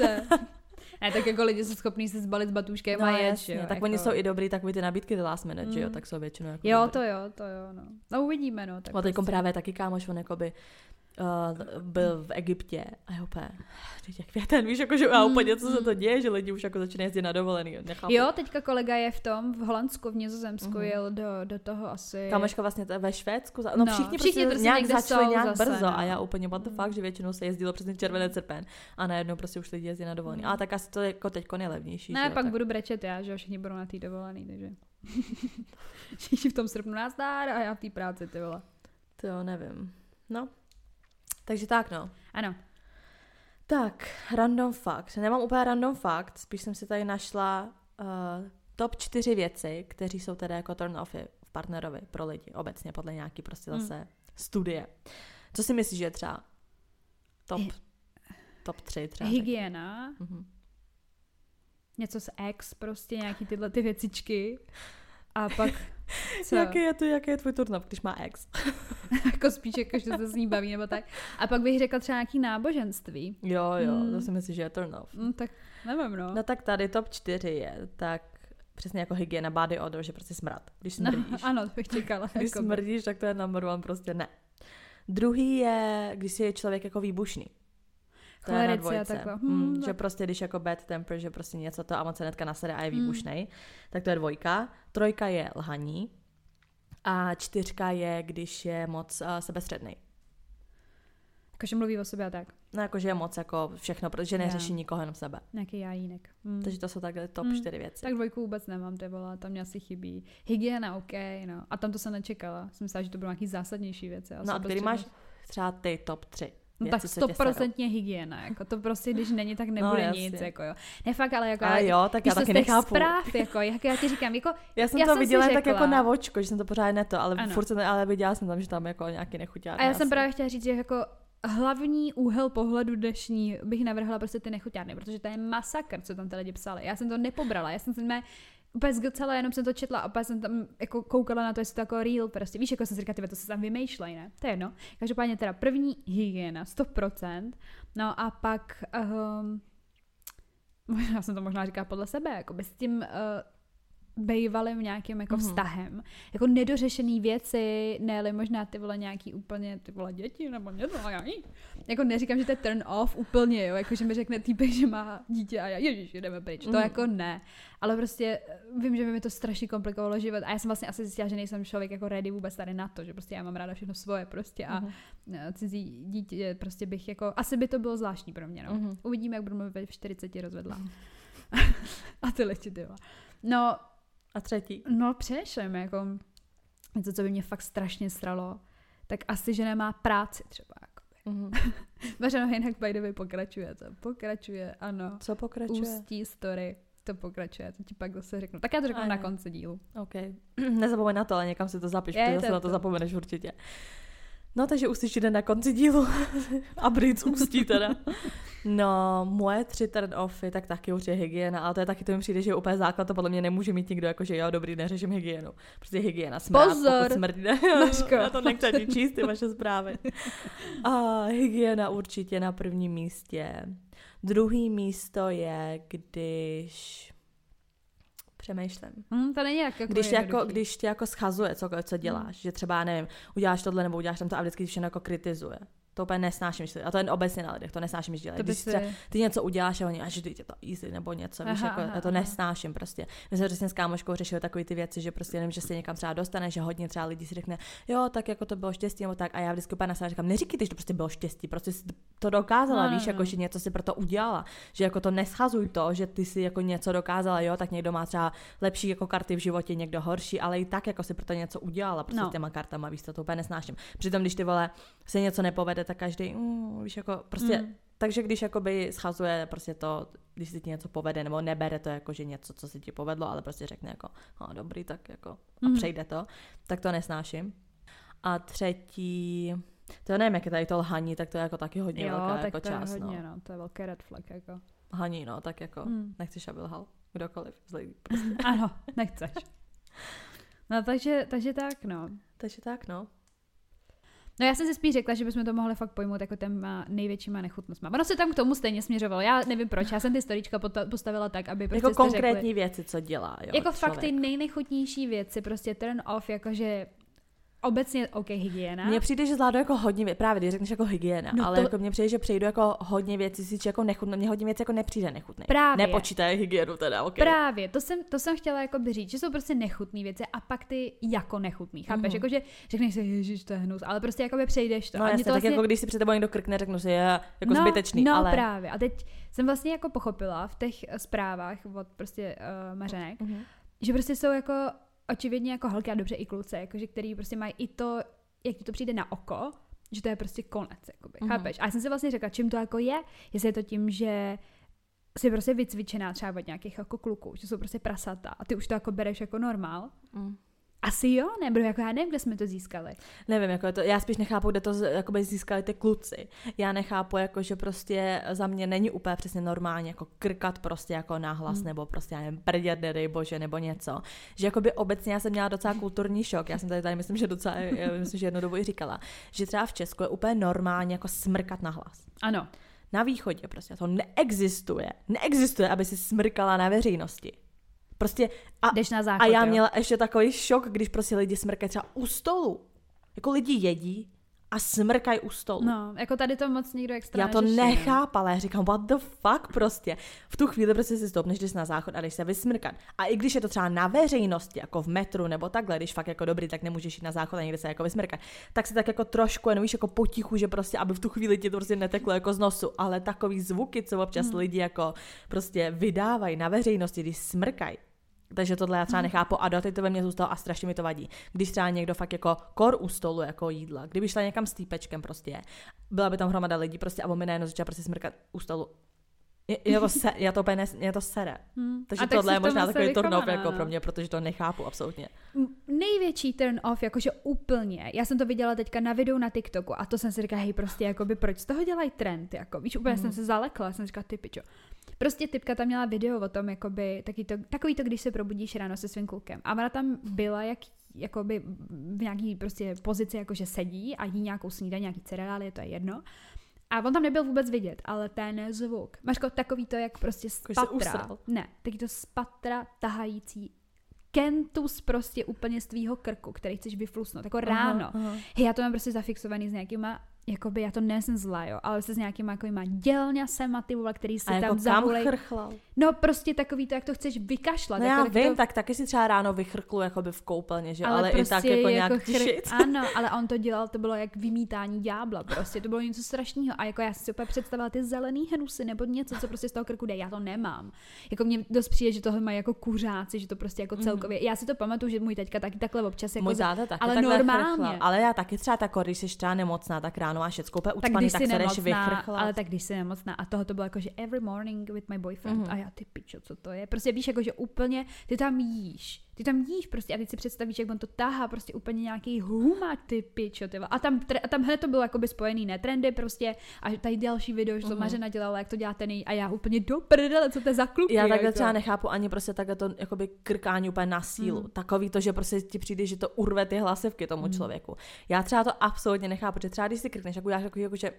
ne, tak jako lidi jsou schopní se zbalit s batůžkem no, a jet, jasně, jo, Tak jako... oni jsou i dobrý, takový ty nabídky the last minute, mm. že jo, mm. tak jsou většinou jako Jo, dobrý. to jo, to jo, no. No uvidíme, no. Tak no, prostě. právě taky kámoš, on jakoby uh, byl v Egyptě a je úplně, teď je květen, víš, jako, že a úplně co se to mm. děje, že lidi už jako začínají jezdit na dovolený, nechápu. Jo, teďka kolega je v tom, v Holandsku, v Nizozemsku, uh-huh. jel do, do toho asi. Kamoška vlastně to ve Švédsku, no, no všichni, všichni prostě nějak začali nějak zase, brzo no. a já úplně what the fuck, že většinou se jezdilo přes ten červený srpen a najednou prostě už lidi jezdí na dovolený. Mm. A tak asi to jako teď nejlevnější. Ne, že, pak tak. budu brečet já, že všichni budou na té dovolený, takže. <laughs> všichni v tom srpnu nás dá a já v té práci, ty vole. To jo, nevím. No, takže tak no. Ano. Tak, random fact. Nemám úplně random fact, spíš jsem si tady našla uh, top čtyři věci, kteří jsou teda jako turn offy v partnerovi pro lidi, obecně podle nějaký prostě hmm. zase mm. studie. Co si myslíš, že je třeba top, top tři třeba? Hygiena. Mm-hmm. Něco z ex, prostě nějaký tyhle ty věcičky. A pak Co? Jaký je to, jaký je tvůj turnov, když má ex? <laughs> jako spíš, jako, že se s ní baví, nebo tak. A pak bych řekla třeba nějaký náboženství. Jo, jo, mm. to si myslím, že je turnov. Mm, tak nevím, no. No tak tady top 4 je, tak přesně jako hygiena, body odor, že prostě smrad. Když no, smrdíš. No, ano, to bych čekala. <laughs> když jako smrdíš, tak to je number one, prostě ne. Druhý je, když si je člověk jako výbušný. To je na dvojce. Hmm, hmm, že prostě když jako bad temper, že prostě něco to a moc se netka nasede a je hmm. výbušnej, tak to je dvojka. Trojka je lhaní a čtyřka je, když je moc uh, sebestředný. Jakože mluví o sobě a tak. No jakože je moc jako všechno, protože neřeší nikoho jenom sebe. Nějaký jajínek. Hmm. Takže to jsou takhle top hmm. čtyři věci. Tak dvojku vůbec nemám, ty vole, tam mě asi chybí. Hygiena, OK, no. A tam to jsem nečekala. Jsem myslela, že to budou nějaký zásadnější věci. No a který máš třeba ty top tři? No tak stoprocentně hygiena, jako to prostě, když není, tak no, nebude no, nic, jako jo. Ne fakt, ale jako, ale jo, tak já taky nechápu. zpráv, jako, jak já ti říkám, jako, já jsem já to jsem viděla tak jako na vočko, že jsem to pořád neto, ale ano. furt jsem, ale viděla jsem tam, že tam jako nějaký nechuťárny. A já jsem právě chtěla říct, že jako hlavní úhel pohledu dnešní bych navrhla prostě ty nechuťárny, protože to je masakr, co tam ty lidi psali. Já jsem to nepobrala, já jsem si mé úplně zgocela, jenom jsem to četla a úplně jsem tam jako koukala na to, jestli to jako real, prostě víš, jako jsem si říkala, to se tam vymýšlej, ne? To je jedno. Každopádně teda první hygiena, 100%, no a pak um, <laughs> já jsem to možná říká podle sebe, jako s tím uh, bejvalým nějakým jako mm-hmm. vztahem. Jako nedořešený věci, ne možná ty vole nějaký úplně ty vole děti nebo něco, a já Jako neříkám, že to je turn off úplně, jo, jako že mi řekne týpek, že má dítě a já, ježiš, jdeme pryč. Mm. To mhm. jako ne. Ale prostě eh, vím, že by mi to strašně komplikovalo život a já jsem vlastně asi zjistila, že nejsem člověk jako ready vůbec tady na to, že prostě já mám ráda všechno svoje prostě a mm. cizí dítě prostě bych jako, asi by to bylo zvláštní pro mě, no. Mm. Uvidíme, jak budu mluvit v 40 rozvedla. Mm. <laughs> a ty ty No, a třetí? No přemýšlím, jako něco, co by mě fakt strašně stralo, tak asi, že nemá práci třeba. Mm-hmm. <laughs> Vařeno jinak by the way pokračuje, to pokračuje, ano. Co pokračuje? Ústí story, to pokračuje, to ti pak zase řeknu. Tak já to řeknu na konci dílu. OK. <clears throat> Nezapomeň na to, ale někam si to zapiš, protože to na to zapomeneš určitě. No, takže uslyšíte na konci dílu. a Brits ústí teda. No, moje tři turn offy, tak taky určitě hygiena, ale to je taky, to mi přijde, že je úplně základ, to podle mě nemůže mít nikdo, jakože jo, dobrý, neřeším hygienu. Prostě hygiena, smrát, Pozor, smrdí, <laughs> Já to nechci ani číst, ty vaše zprávy. A hygiena určitě na prvním místě. Druhý místo je, když přemýšlím. Hmm, to není jako když, jako, když tě jako schazuje co, co děláš, hmm. že třeba, nevím, uděláš tohle nebo uděláš tam to a vždycky všechno jako kritizuje. To úplně nesnáším, a to jen obecně na lidech, to nesnáším, že dělají. Když si... ty něco uděláš a oni, až ty to easy nebo něco, aha, víš, jako, aha, já to aha. nesnáším prostě. My jsme přesně s kámoškou řešili takové ty věci, že prostě nevím, že se někam třeba dostane, že hodně třeba lidí si řekne, jo, tak jako to bylo štěstí nebo tak, a já vždycky úplně na říkám, neříkej, že to prostě bylo štěstí, prostě si to dokázala, no, víš, no. jako, že něco si pro to udělala, že jako to neschazuj to, že ty si jako něco dokázala, jo, tak někdo má třeba lepší jako karty v životě, někdo horší, ale i tak jako si pro to něco udělala, prostě no. těma kartama, víš, to, to úplně nesnáším. Přitom, když ty vole se něco nepovede, tak každý, mm, víš, jako prostě, mm. takže když jakoby schazuje prostě to, když si ti něco povede, nebo nebere to jako, že něco, co se ti povedlo, ale prostě řekne jako, no dobrý, tak jako, a mm. přejde to, tak to nesnáším. A třetí, to nevím, jak je tady to lhaní, tak to je jako taky hodně jo, velká tak jako to část. Je hodně, no. no. to je velký red flag, jako. Haní, no, tak jako, mm. nechceš, aby lhal kdokoliv zlý. Prostě. <laughs> ano, nechceš. No takže, takže tak, no. Takže tak, no. No já jsem si spíš řekla, že bychom to mohli fakt pojmout jako těma největšíma nechutnostma. Ono se tam k tomu stejně směřovalo. Já nevím proč, já jsem ty storička postavila tak, aby prostě Jako konkrétní řekli, věci, co dělá. Jo, jako člověk. fakt ty nejnechutnější věci, prostě turn off, jakože Obecně OK hygiena. Mně přijde, že zvládnu jako hodně věcí, právě když řekneš jako hygiena, no ale to... jako mně přijde, že přejdu jako hodně věcí, si jako nechutné, mně hodně věcí jako nepřijde nechutné. Právě. Nepočítají hygienu teda, OK. Právě, to jsem, to jsem chtěla jako by říct, že jsou prostě nechutné věci a pak ty jako nechutný, chápeš? Mm-hmm. Jako, že řekneš si, ježiš, to je hnus, ale prostě jako by přejdeš to. No jasně, to vlastně... tak jako když si před tebou někdo krkne, řeknu si, je jako no, zbytečný, no, ale... právě. A teď jsem vlastně jako pochopila v těch zprávách od prostě uh, Mařenek, mm-hmm. že prostě jsou jako očividně jako holky a dobře i kluci, jakože který prostě mají i to jak ti to přijde na oko, že to je prostě konec, jakoby, mm-hmm. chápeš? A já jsem si vlastně řekla, čím to jako je, jestli je to tím, že jsi prostě vycvičená třeba od nějakých jako kluků, že jsou prostě prasata a ty už to jako bereš jako normál. Mm. Asi jo, nebo jako já nevím, kde jsme to získali. Nevím, jako to, já spíš nechápu, kde to jakoby získali ty kluci. Já nechápu, jako, že prostě za mě není úplně přesně normálně jako krkat prostě jako nahlas, hmm. nebo prostě, já nevím, prdět, nedej bože, nebo něco. Že jako by obecně já jsem měla docela kulturní šok. Já jsem tady, tady myslím, že docela, <laughs> já myslím, že jednu dobu i říkala, že třeba v Česku je úplně normálně jako smrkat nahlas. Ano. Na východě prostě to neexistuje. Neexistuje, aby si smrkala na veřejnosti. Prostě a, Jdeš na záchod, a já měla jo? ještě takový šok, když prostě lidi smrkají třeba u stolu. Jako lidi jedí a smrkají u stolu. No, jako tady to moc nikdo extra Já to neřeší, nechápala, já říkám, what the fuck prostě. V tu chvíli prostě si stoupneš, jdeš na záchod a jdeš se vysmrkat. A i když je to třeba na veřejnosti, jako v metru nebo takhle, když fakt jako dobrý, tak nemůžeš jít na záchod a někde se jako vysmrkat, tak si tak jako trošku, jenom víš, jako potichu, že prostě, aby v tu chvíli ti to prostě neteklo jako z nosu. Ale takový zvuky, co občas hmm. lidi jako prostě vydávají na veřejnosti, když smrkají, takže tohle já třeba nechápu a doteď to ve mně zůstalo a strašně mi to vadí. Když třeba někdo fakt jako kor u stolu jako jídla, kdyby šla někam s týpečkem prostě, byla by tam hromada lidí prostě a on mi najednou začala prostě smrkat u stolu. Je, je to se, já to úplně nes, je to sere. Hmm. Takže a tohle je možná takový turn off jako pro mě, protože to nechápu absolutně. Největší turn off, jakože úplně. Já jsem to viděla teďka na videu na TikToku a to jsem si říkala, hej, prostě jakoby, proč z toho dělají trend, jako, víš, úplně hmm. jsem se zalekla, jsem říkala, ty pičo. Prostě typka tam měla video o tom, jakoby, taky to, takový to, když se probudíš ráno se svým klukem. A ona tam byla jak, jakoby v nějaký prostě pozici, jakože sedí a jí nějakou snídaní, nějaký cereály, to je jedno. A on tam nebyl vůbec vidět, ale ten zvuk. Máš takový to, jak prostě Jako se patra. usral. Ne, taky to z patra tahající kentus prostě úplně z tvýho krku, který chceš vyflusnout, jako ráno. Aha, aha. Hej, já to mám prostě zafixovaný s nějakýma, jakoby, já to nejsem zlá, jo, ale se s nějakýma jako dělňasema, ty vole, který si A jako tam kam zavulej. chrchlal? No prostě takový to, jak to chceš vykašlat. No jako, já vím, to, tak taky si třeba ráno vychrklu jakoby v koupelně, že? Ale, prostě i tak jako nějak chr- tišit. Ano, ale on to dělal, to bylo jak vymítání ďábla, prostě to bylo něco strašného. A jako já si úplně představila ty zelený hnusy nebo něco, co prostě z toho krku jde. Já to nemám. Jako mě dost přijde, že toho mají jako kuřáci, že to prostě jako celkově. Já si to pamatuju, že můj teďka taky takhle občas jako Mhm. Můj za- taky ale normálně. chrchlal. Ale já taky třeba tak, když jsi třeba nemocná, tak ráno máš všecko úplně tak ucpaný, když tak, jsi se jdeš vychrchlat. ale tak když jsi nemocná a toho to bylo jako, že every morning with my boyfriend Mhm. a já ty pičo, co to je? Prostě víš, jako že úplně, ty tam jíš, ty tam jíš prostě a teď si představíš, jak on to tahá, prostě úplně nějaký humak, ty pičo, ty a tam, a tam hned to bylo jakoby spojený, ne, trendy prostě a tady další video, že to Mhm. Mařena dělala, jak to dělá ten a já úplně do prdele, co to je za kluk. Já takhle třeba nechápu ani prostě takhle to jakoby krkání úplně na sílu. Mm. Takový to, že prostě ti přijde, že to urve ty hlasivky tomu Mm. člověku. Já třeba to absolutně nechápu, že třeba když si krkneš, tak uděláš takový, jako, že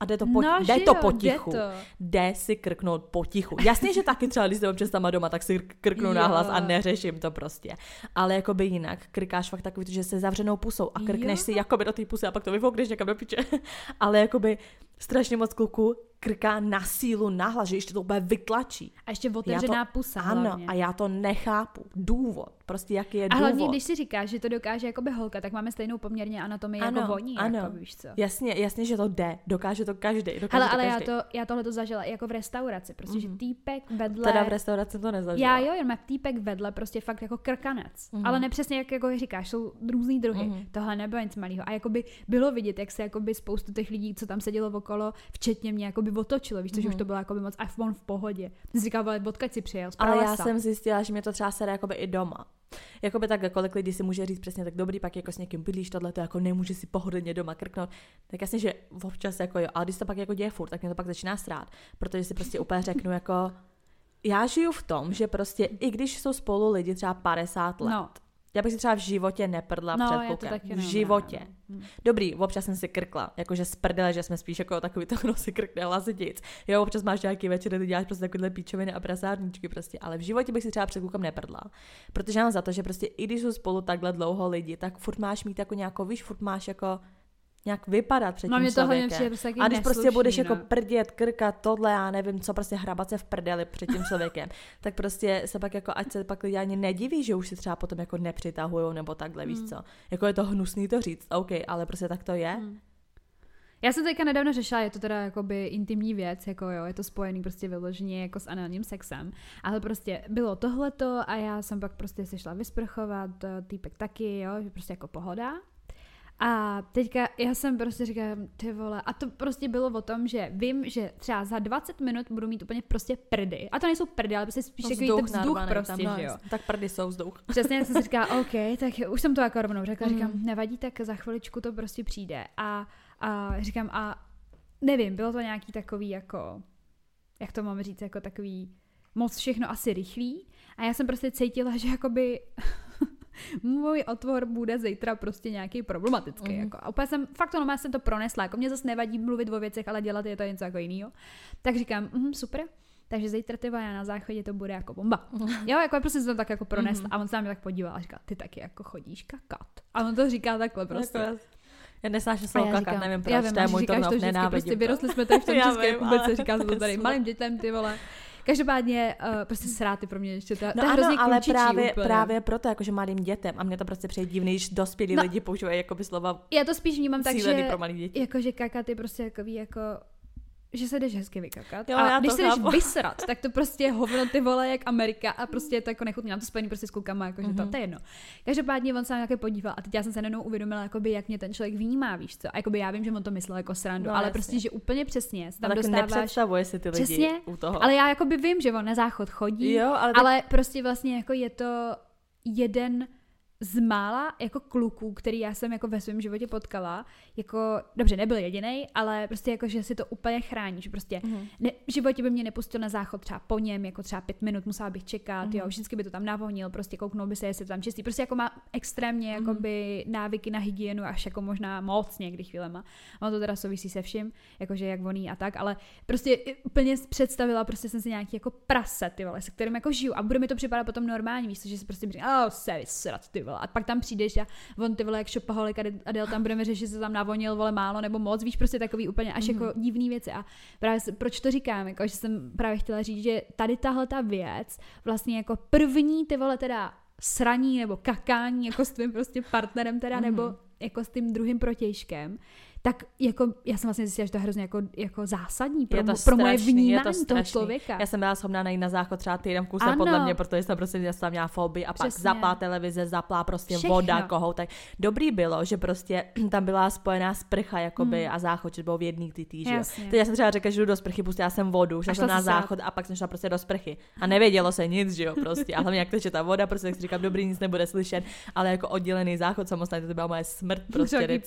a jde to, po, no, jde to jo, potichu. Jde to. Jde si krknout potichu. Jasně, že taky třeba, když jsem občas sama doma, tak si krknu na Jo. hlas a neřeším to prostě. Ale jakoby jinak, krkáš fakt takový, že se zavřenou pusou a krkneš Jo. si jakoby do té pusy a pak to vyfoukneš někam do piče. <laughs> Ale jakoby strašně moc kluků krká na sílu nahlas, že ještě to úplně vytlačí. A ještě Já to- otevřená pusa Ano, hlavně. a já to nechápu. Důvod. Prostě jaký je A důvod. hlavně, když si říkáš, že to dokáže jakoby holka, tak máme stejnou poměrně anatomii Ano, jako voní, ano. jako, víš co. Jasně, jasně, že to jde. Dokáže to každý. Dokáže Hele, to ale já, každý. to, já tohle to zažila jako v restauraci, prostě, že týpek vedle... Teda v restauraci to nezažila. já jo, jen má týpek vedle, prostě fakt jako krkanec. Mhm. Ale nepřesně jak jako říkáš, jsou různý druhy. Mhm. Tohle nebylo nic malého. A jakoby bylo vidět, jak se jakoby spoustu těch lidí, co tam sedělo okolo, včetně mě, jakoby otočilo, víš, co, že už to bylo jakoby moc a on v pohodě. Jsem si říkal, vole, odkud si přijel, Ale já jsem zjistila, že mě to třeba sere jakoby i doma. Jakoby tak, kolik lidí si může říct přesně tak dobrý, pak jako s někým bydlíš, tohle to jako nemůže si pohodlně doma krknout. Tak jasně, že občas jako jo, ale když to pak jako děje furt, tak mě to pak začíná strát, protože si prostě úplně řeknu jako, já žiju v tom, že prostě i když jsou spolu lidi třeba 50 let, No. Já bych si třeba v životě neprdla No, před klukem. taky v životě. ráda, no. Hm. Dobrý, občas jsem si krkla, jakože z prdele, že jsme spíš jako takový to, kdo si krkne hlasitic. Jo, občas máš nějaký večer, kdy ty děláš prostě takovýhle píčoviny a prasárničky prostě, ale v životě bych si třeba před klukem neprdla. Protože mám za to, že prostě i když jsou spolu takhle dlouho lidi, tak furt máš mít jako nějakou, víš, furt máš jako nějak vypadat před No, tím mě člověkem. přijde prostě A když prostě budeš jako no. prdět, krkat, tohle, já nevím, co prostě hrabat se v prdeli před tím člověkem, <laughs> tak prostě se pak jako, ať se pak lidi ani nediví, že už si třeba potom jako nepřitahujou nebo takhle, víš Hmm. co. Jako je to hnusný to říct, OK, ale prostě tak to je. Hmm. Já jsem teďka nedávno řešila, je to teda jakoby intimní věc, jako jo, je to spojený prostě vyloženě jako s análním sexem, ale prostě bylo tohleto a já jsem pak prostě se šla vysprchovat, eh, týpek taky, jo, že prostě jako pohoda. A teďka já jsem prostě říkám, ty vole, a to prostě bylo o tom, že vím, že třeba za 20 minut budu mít úplně prostě prdy. A to nejsou prdy, ale prostě spíš No, takový ten vzduch prostě, tam, no, že jo. Tak prdy jsou vzduch. <laughs> Přesně, jsem si říkala, OK, tak už jsem to jako rovnou řekla, říkám, Mhm. nevadí, tak za chviličku to prostě přijde. A, a říkám, a nevím, bylo to nějaký takový jako, jak to mám říct, jako takový moc všechno asi rychlý. A já jsem prostě cítila, že jakoby můj otvor bude zítra prostě nějaký problematický. Mhm. Jako. A úplně jsem, fakt to normálně jsem to pronesla, jako mě zase nevadí mluvit o věcech, ale dělat je to něco jako jiného. Tak říkám, mhm, super, takže zítra ty vole, na záchodě to bude jako bomba. Jo, jako prostě jsem to tak jako pronesla Mhm. a on se na mě tak podíval a říkal, ty taky jako chodíš kakat. A on to říká takhle prostě. Jako, já nesnáším slovo já kakat, říkám, nevím já proč, vím, to je můj to nenávidím prostě vyrostli jsme tady v tom Já České republice, ale říká se to tady <laughs> malým dětem, ty vole. Každopádně uh, prostě sráty pro mě ještě, to, No je ano, ale právě, úplně. právě proto, jakože malým dětem, a mě to prostě přijde divný, když dospělí No. lidi používají jakoby slova Já to spíš vnímám tak, že pro malý děti. jakože kakat je prostě takový jako že se jdeš hezky vykakat. Jo, a když se jdeš vysrat, tak to prostě je hovno ty vole jak Amerika a prostě je to jako nechutný. Mám to spojený prostě s klukama, jakože Mhm. to, to je jedno. Každopádně on se na nějaké podíval a teď já jsem se najednou uvědomila, jakoby, jak mě ten člověk vnímá, víš co. A jakoby já vím, že on to myslel jako srandu, No, ale jasně. prostě, že úplně přesně se tam tak dostáváš. nepředstavuje si ty lidi Přesně, u toho. Ale já jakoby vím, že on na záchod chodí, jo, ale, tak, ale prostě vlastně jako je to jeden z mála jako kluků, který já jsem jako ve svém životě potkala, jako, dobře, nebyl jediný, ale prostě jako, že si to úplně chrání, že prostě mm-hmm. ne, v životě by mě nepustil na záchod třeba po něm, jako třeba pět minut, musela bych čekat, mm-hmm. jo, vždycky by to tam navonil, prostě kouknul by se, jestli to tam čistý, prostě jako má extrémně mm-hmm. jakoby návyky na hygienu, až jako možná moc někdy chvílema. Ono to teda souvisí se vším, jakože jak voní a tak, ale prostě úplně představila, prostě jsem si nějaký jako prase, ty vole, se kterým jako žiju a bude mi to připadat potom normální, víš, že si prostě říká, oh, se vysrat, ty vole. A pak tam přijdeš a on ty vole jak šopaholik a del tam budeme řešit, že se tam navonil vole málo nebo moc, víš, prostě takový úplně až mm-hmm. jako mhm. divný věci. A právě proč to říkám, jako, že jsem právě chtěla říct, že tady tahle ta věc vlastně jako první ty vole teda sraní nebo kakání jako s tvým prostě partnerem teda, mm-hmm. nebo jako s tím druhým protějškem, tak jako já jsem vlastně zjistila, že to je hrozně jako, jako zásadní pro, je to pro strašný, moje vnímání je to toho člověka. Já jsem byla schopná najít na záchod třeba týden v kuse Ano. podle mě, protože jsem prostě já jsem měla fobii a pak Přesně. zaplá televize, zaplá prostě Všechno. voda, kohoutek. Dobrý bylo, že prostě <clears throat> tam byla spojená sprcha jakoby Hmm. a záchod, že bylo v jedný ty. Jasně. Teď já jsem třeba řekla, že jdu do sprchy, pustila jsem vodu, šla jsem na záchod a pak jsem šla prostě do sprchy. A nevědělo se nic, že jo, prostě. A hlavně jak teče ta voda, prostě tak si říkám, dobrý, nic nebude slyšet, ale jako oddělený záchod samostatně, to byla moje smrt prostě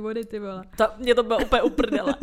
vody, ty vole. To, mě to bylo úplně uprdele.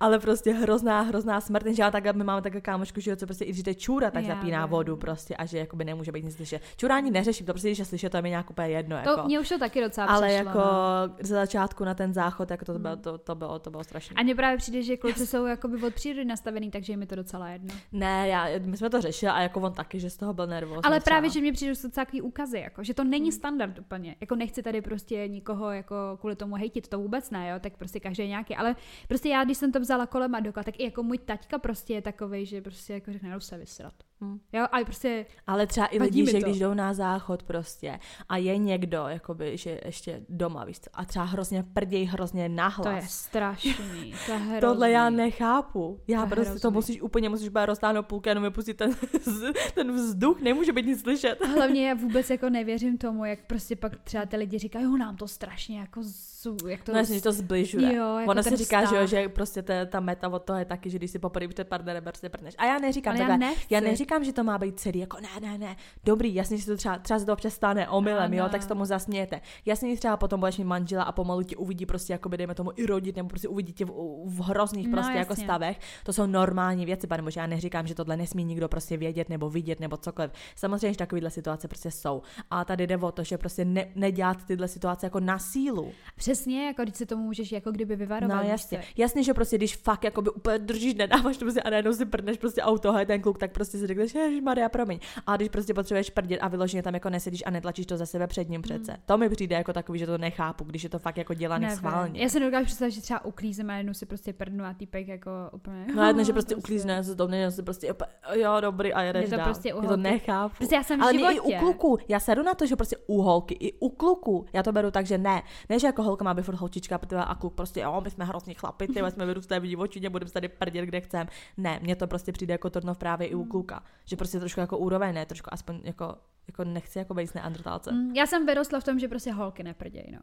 Ale prostě hrozná, hrozná smrt. Že já takhle, my máme takhle kámošku, že jo, co prostě i když jde čůra, tak Já zapíná vím. vodu prostě a že jakoby nemůže být nic slyšet. Čurání neřeším, to prostě, když slyšet, to je mi nějak úplně jedno. To Jako. mě už to taky docela ale přešlo, jako no. ze začátku na ten záchod, jako to, bylo, to, to, bylo, to bylo strašné. A mně právě přijde, že kluci jsou jakoby od přírody nastavený, takže je to docela jedno. Ne, já, my jsme to řešili a jako on taky, že z toho byl nervózní. Ale třeba. právě, že mě přijde, že jsou docela takový úkazy, jako, že to není Hmm. standard úplně. Jako nechci tady prostě nikoho jako kvůli tomu hejtit, to vůbec ne, jo, tak prostě každý je nějaký. Ale prostě já, když jsem to vzala kolem a doka, tak i jako můj taťka prostě je takový, že prostě jako řekne, se vysrat. Hmm. Jo, ale prostě Ale třeba i lidi, že to. když jdou na záchod prostě a je někdo, jakoby, že ještě doma, víš co, a třeba hrozně prděj, hrozně nahlas. to je strašný. To je hrozný. <laughs> Tohle já nechápu. Já To prostě to hrozný. musíš úplně, musíš úplně roztáhnout půlku, jenom vypustit ten, <laughs> ten vzduch, nemůže být nic slyšet. A hlavně já <laughs> vůbec jako nevěřím tomu, jak prostě pak třeba ty lidi říkají, jo, nám to strašně jako zu, jak to... No jasně, že to zbližuje. Jo, jako Ona ten říká, že, jo, že prostě ta, ta meta od toho je taky, že když si poprvé před partnerem prostě prdneš. A já neříkám Ale já nechci. já neříkám, že to má být celý, jako ne, ne, ne, dobrý, jasně, že to třeba, třeba se to občas stane omylem, Ano. jo, tak se tomu zasmějete. Jasně, že třeba potom budeš mít manžela a pomalu tě uvidí prostě, jako by dejme tomu i rodit, nebo prostě uvidí tě v, v hrozných No, prostě jako jasně. stavech. To jsou normální věci, pane bože, já neříkám, že tohle nesmí nikdo prostě vědět nebo vidět nebo cokoliv. Samozřejmě, že takovéhle situace prostě jsou. A tady jde o to, že prostě ne, nedělat tyhle situace jako na sílu. Přesně, jako když se tomu můžeš jako kdyby vyvarovat. No jasně, jasně, že prostě když fakt jakoby úplně držíš, nedáváš to prostě a najednou si prdneš prostě auto, hej, ten kluk, tak prostě si řekneš, že Maria, promiň. A když prostě potřebuješ prdět a vyloženě tam jako nesedíš a netlačíš to za sebe před ním přece. To mi přijde jako takový, že to nechápu, když je to fakt jako dělaný Nevím. schválně. Já se nedokážu představit, že třeba uklízím a jednou si prostě prdnu a týpek jako úplně... No jedno, že <laughs> prostě uklízne se to, že prostě jo, dobrý a jedeš Je to dál. prostě Já to nechápu. Prostě já jsem v Ale mě i u kluku, já sedu na to, že prostě u holky, i u kluku, já to beru tak, že ne. Ne, že jako holka má být furt holčička a kluk prostě, jo, my jsme hrozný chlapi, ty jsme <laughs> vyrůsté v divočině, budeme tady prdět, kde chcem. Ne, mně to prostě přijde jako torno právě i u kluka. Že prostě trošku jako úroveň, ne, trošku aspoň jako, jako nechci jako být neandrtálce. Mm, Já jsem vyrostla v tom, že prostě holky neprdějí, no.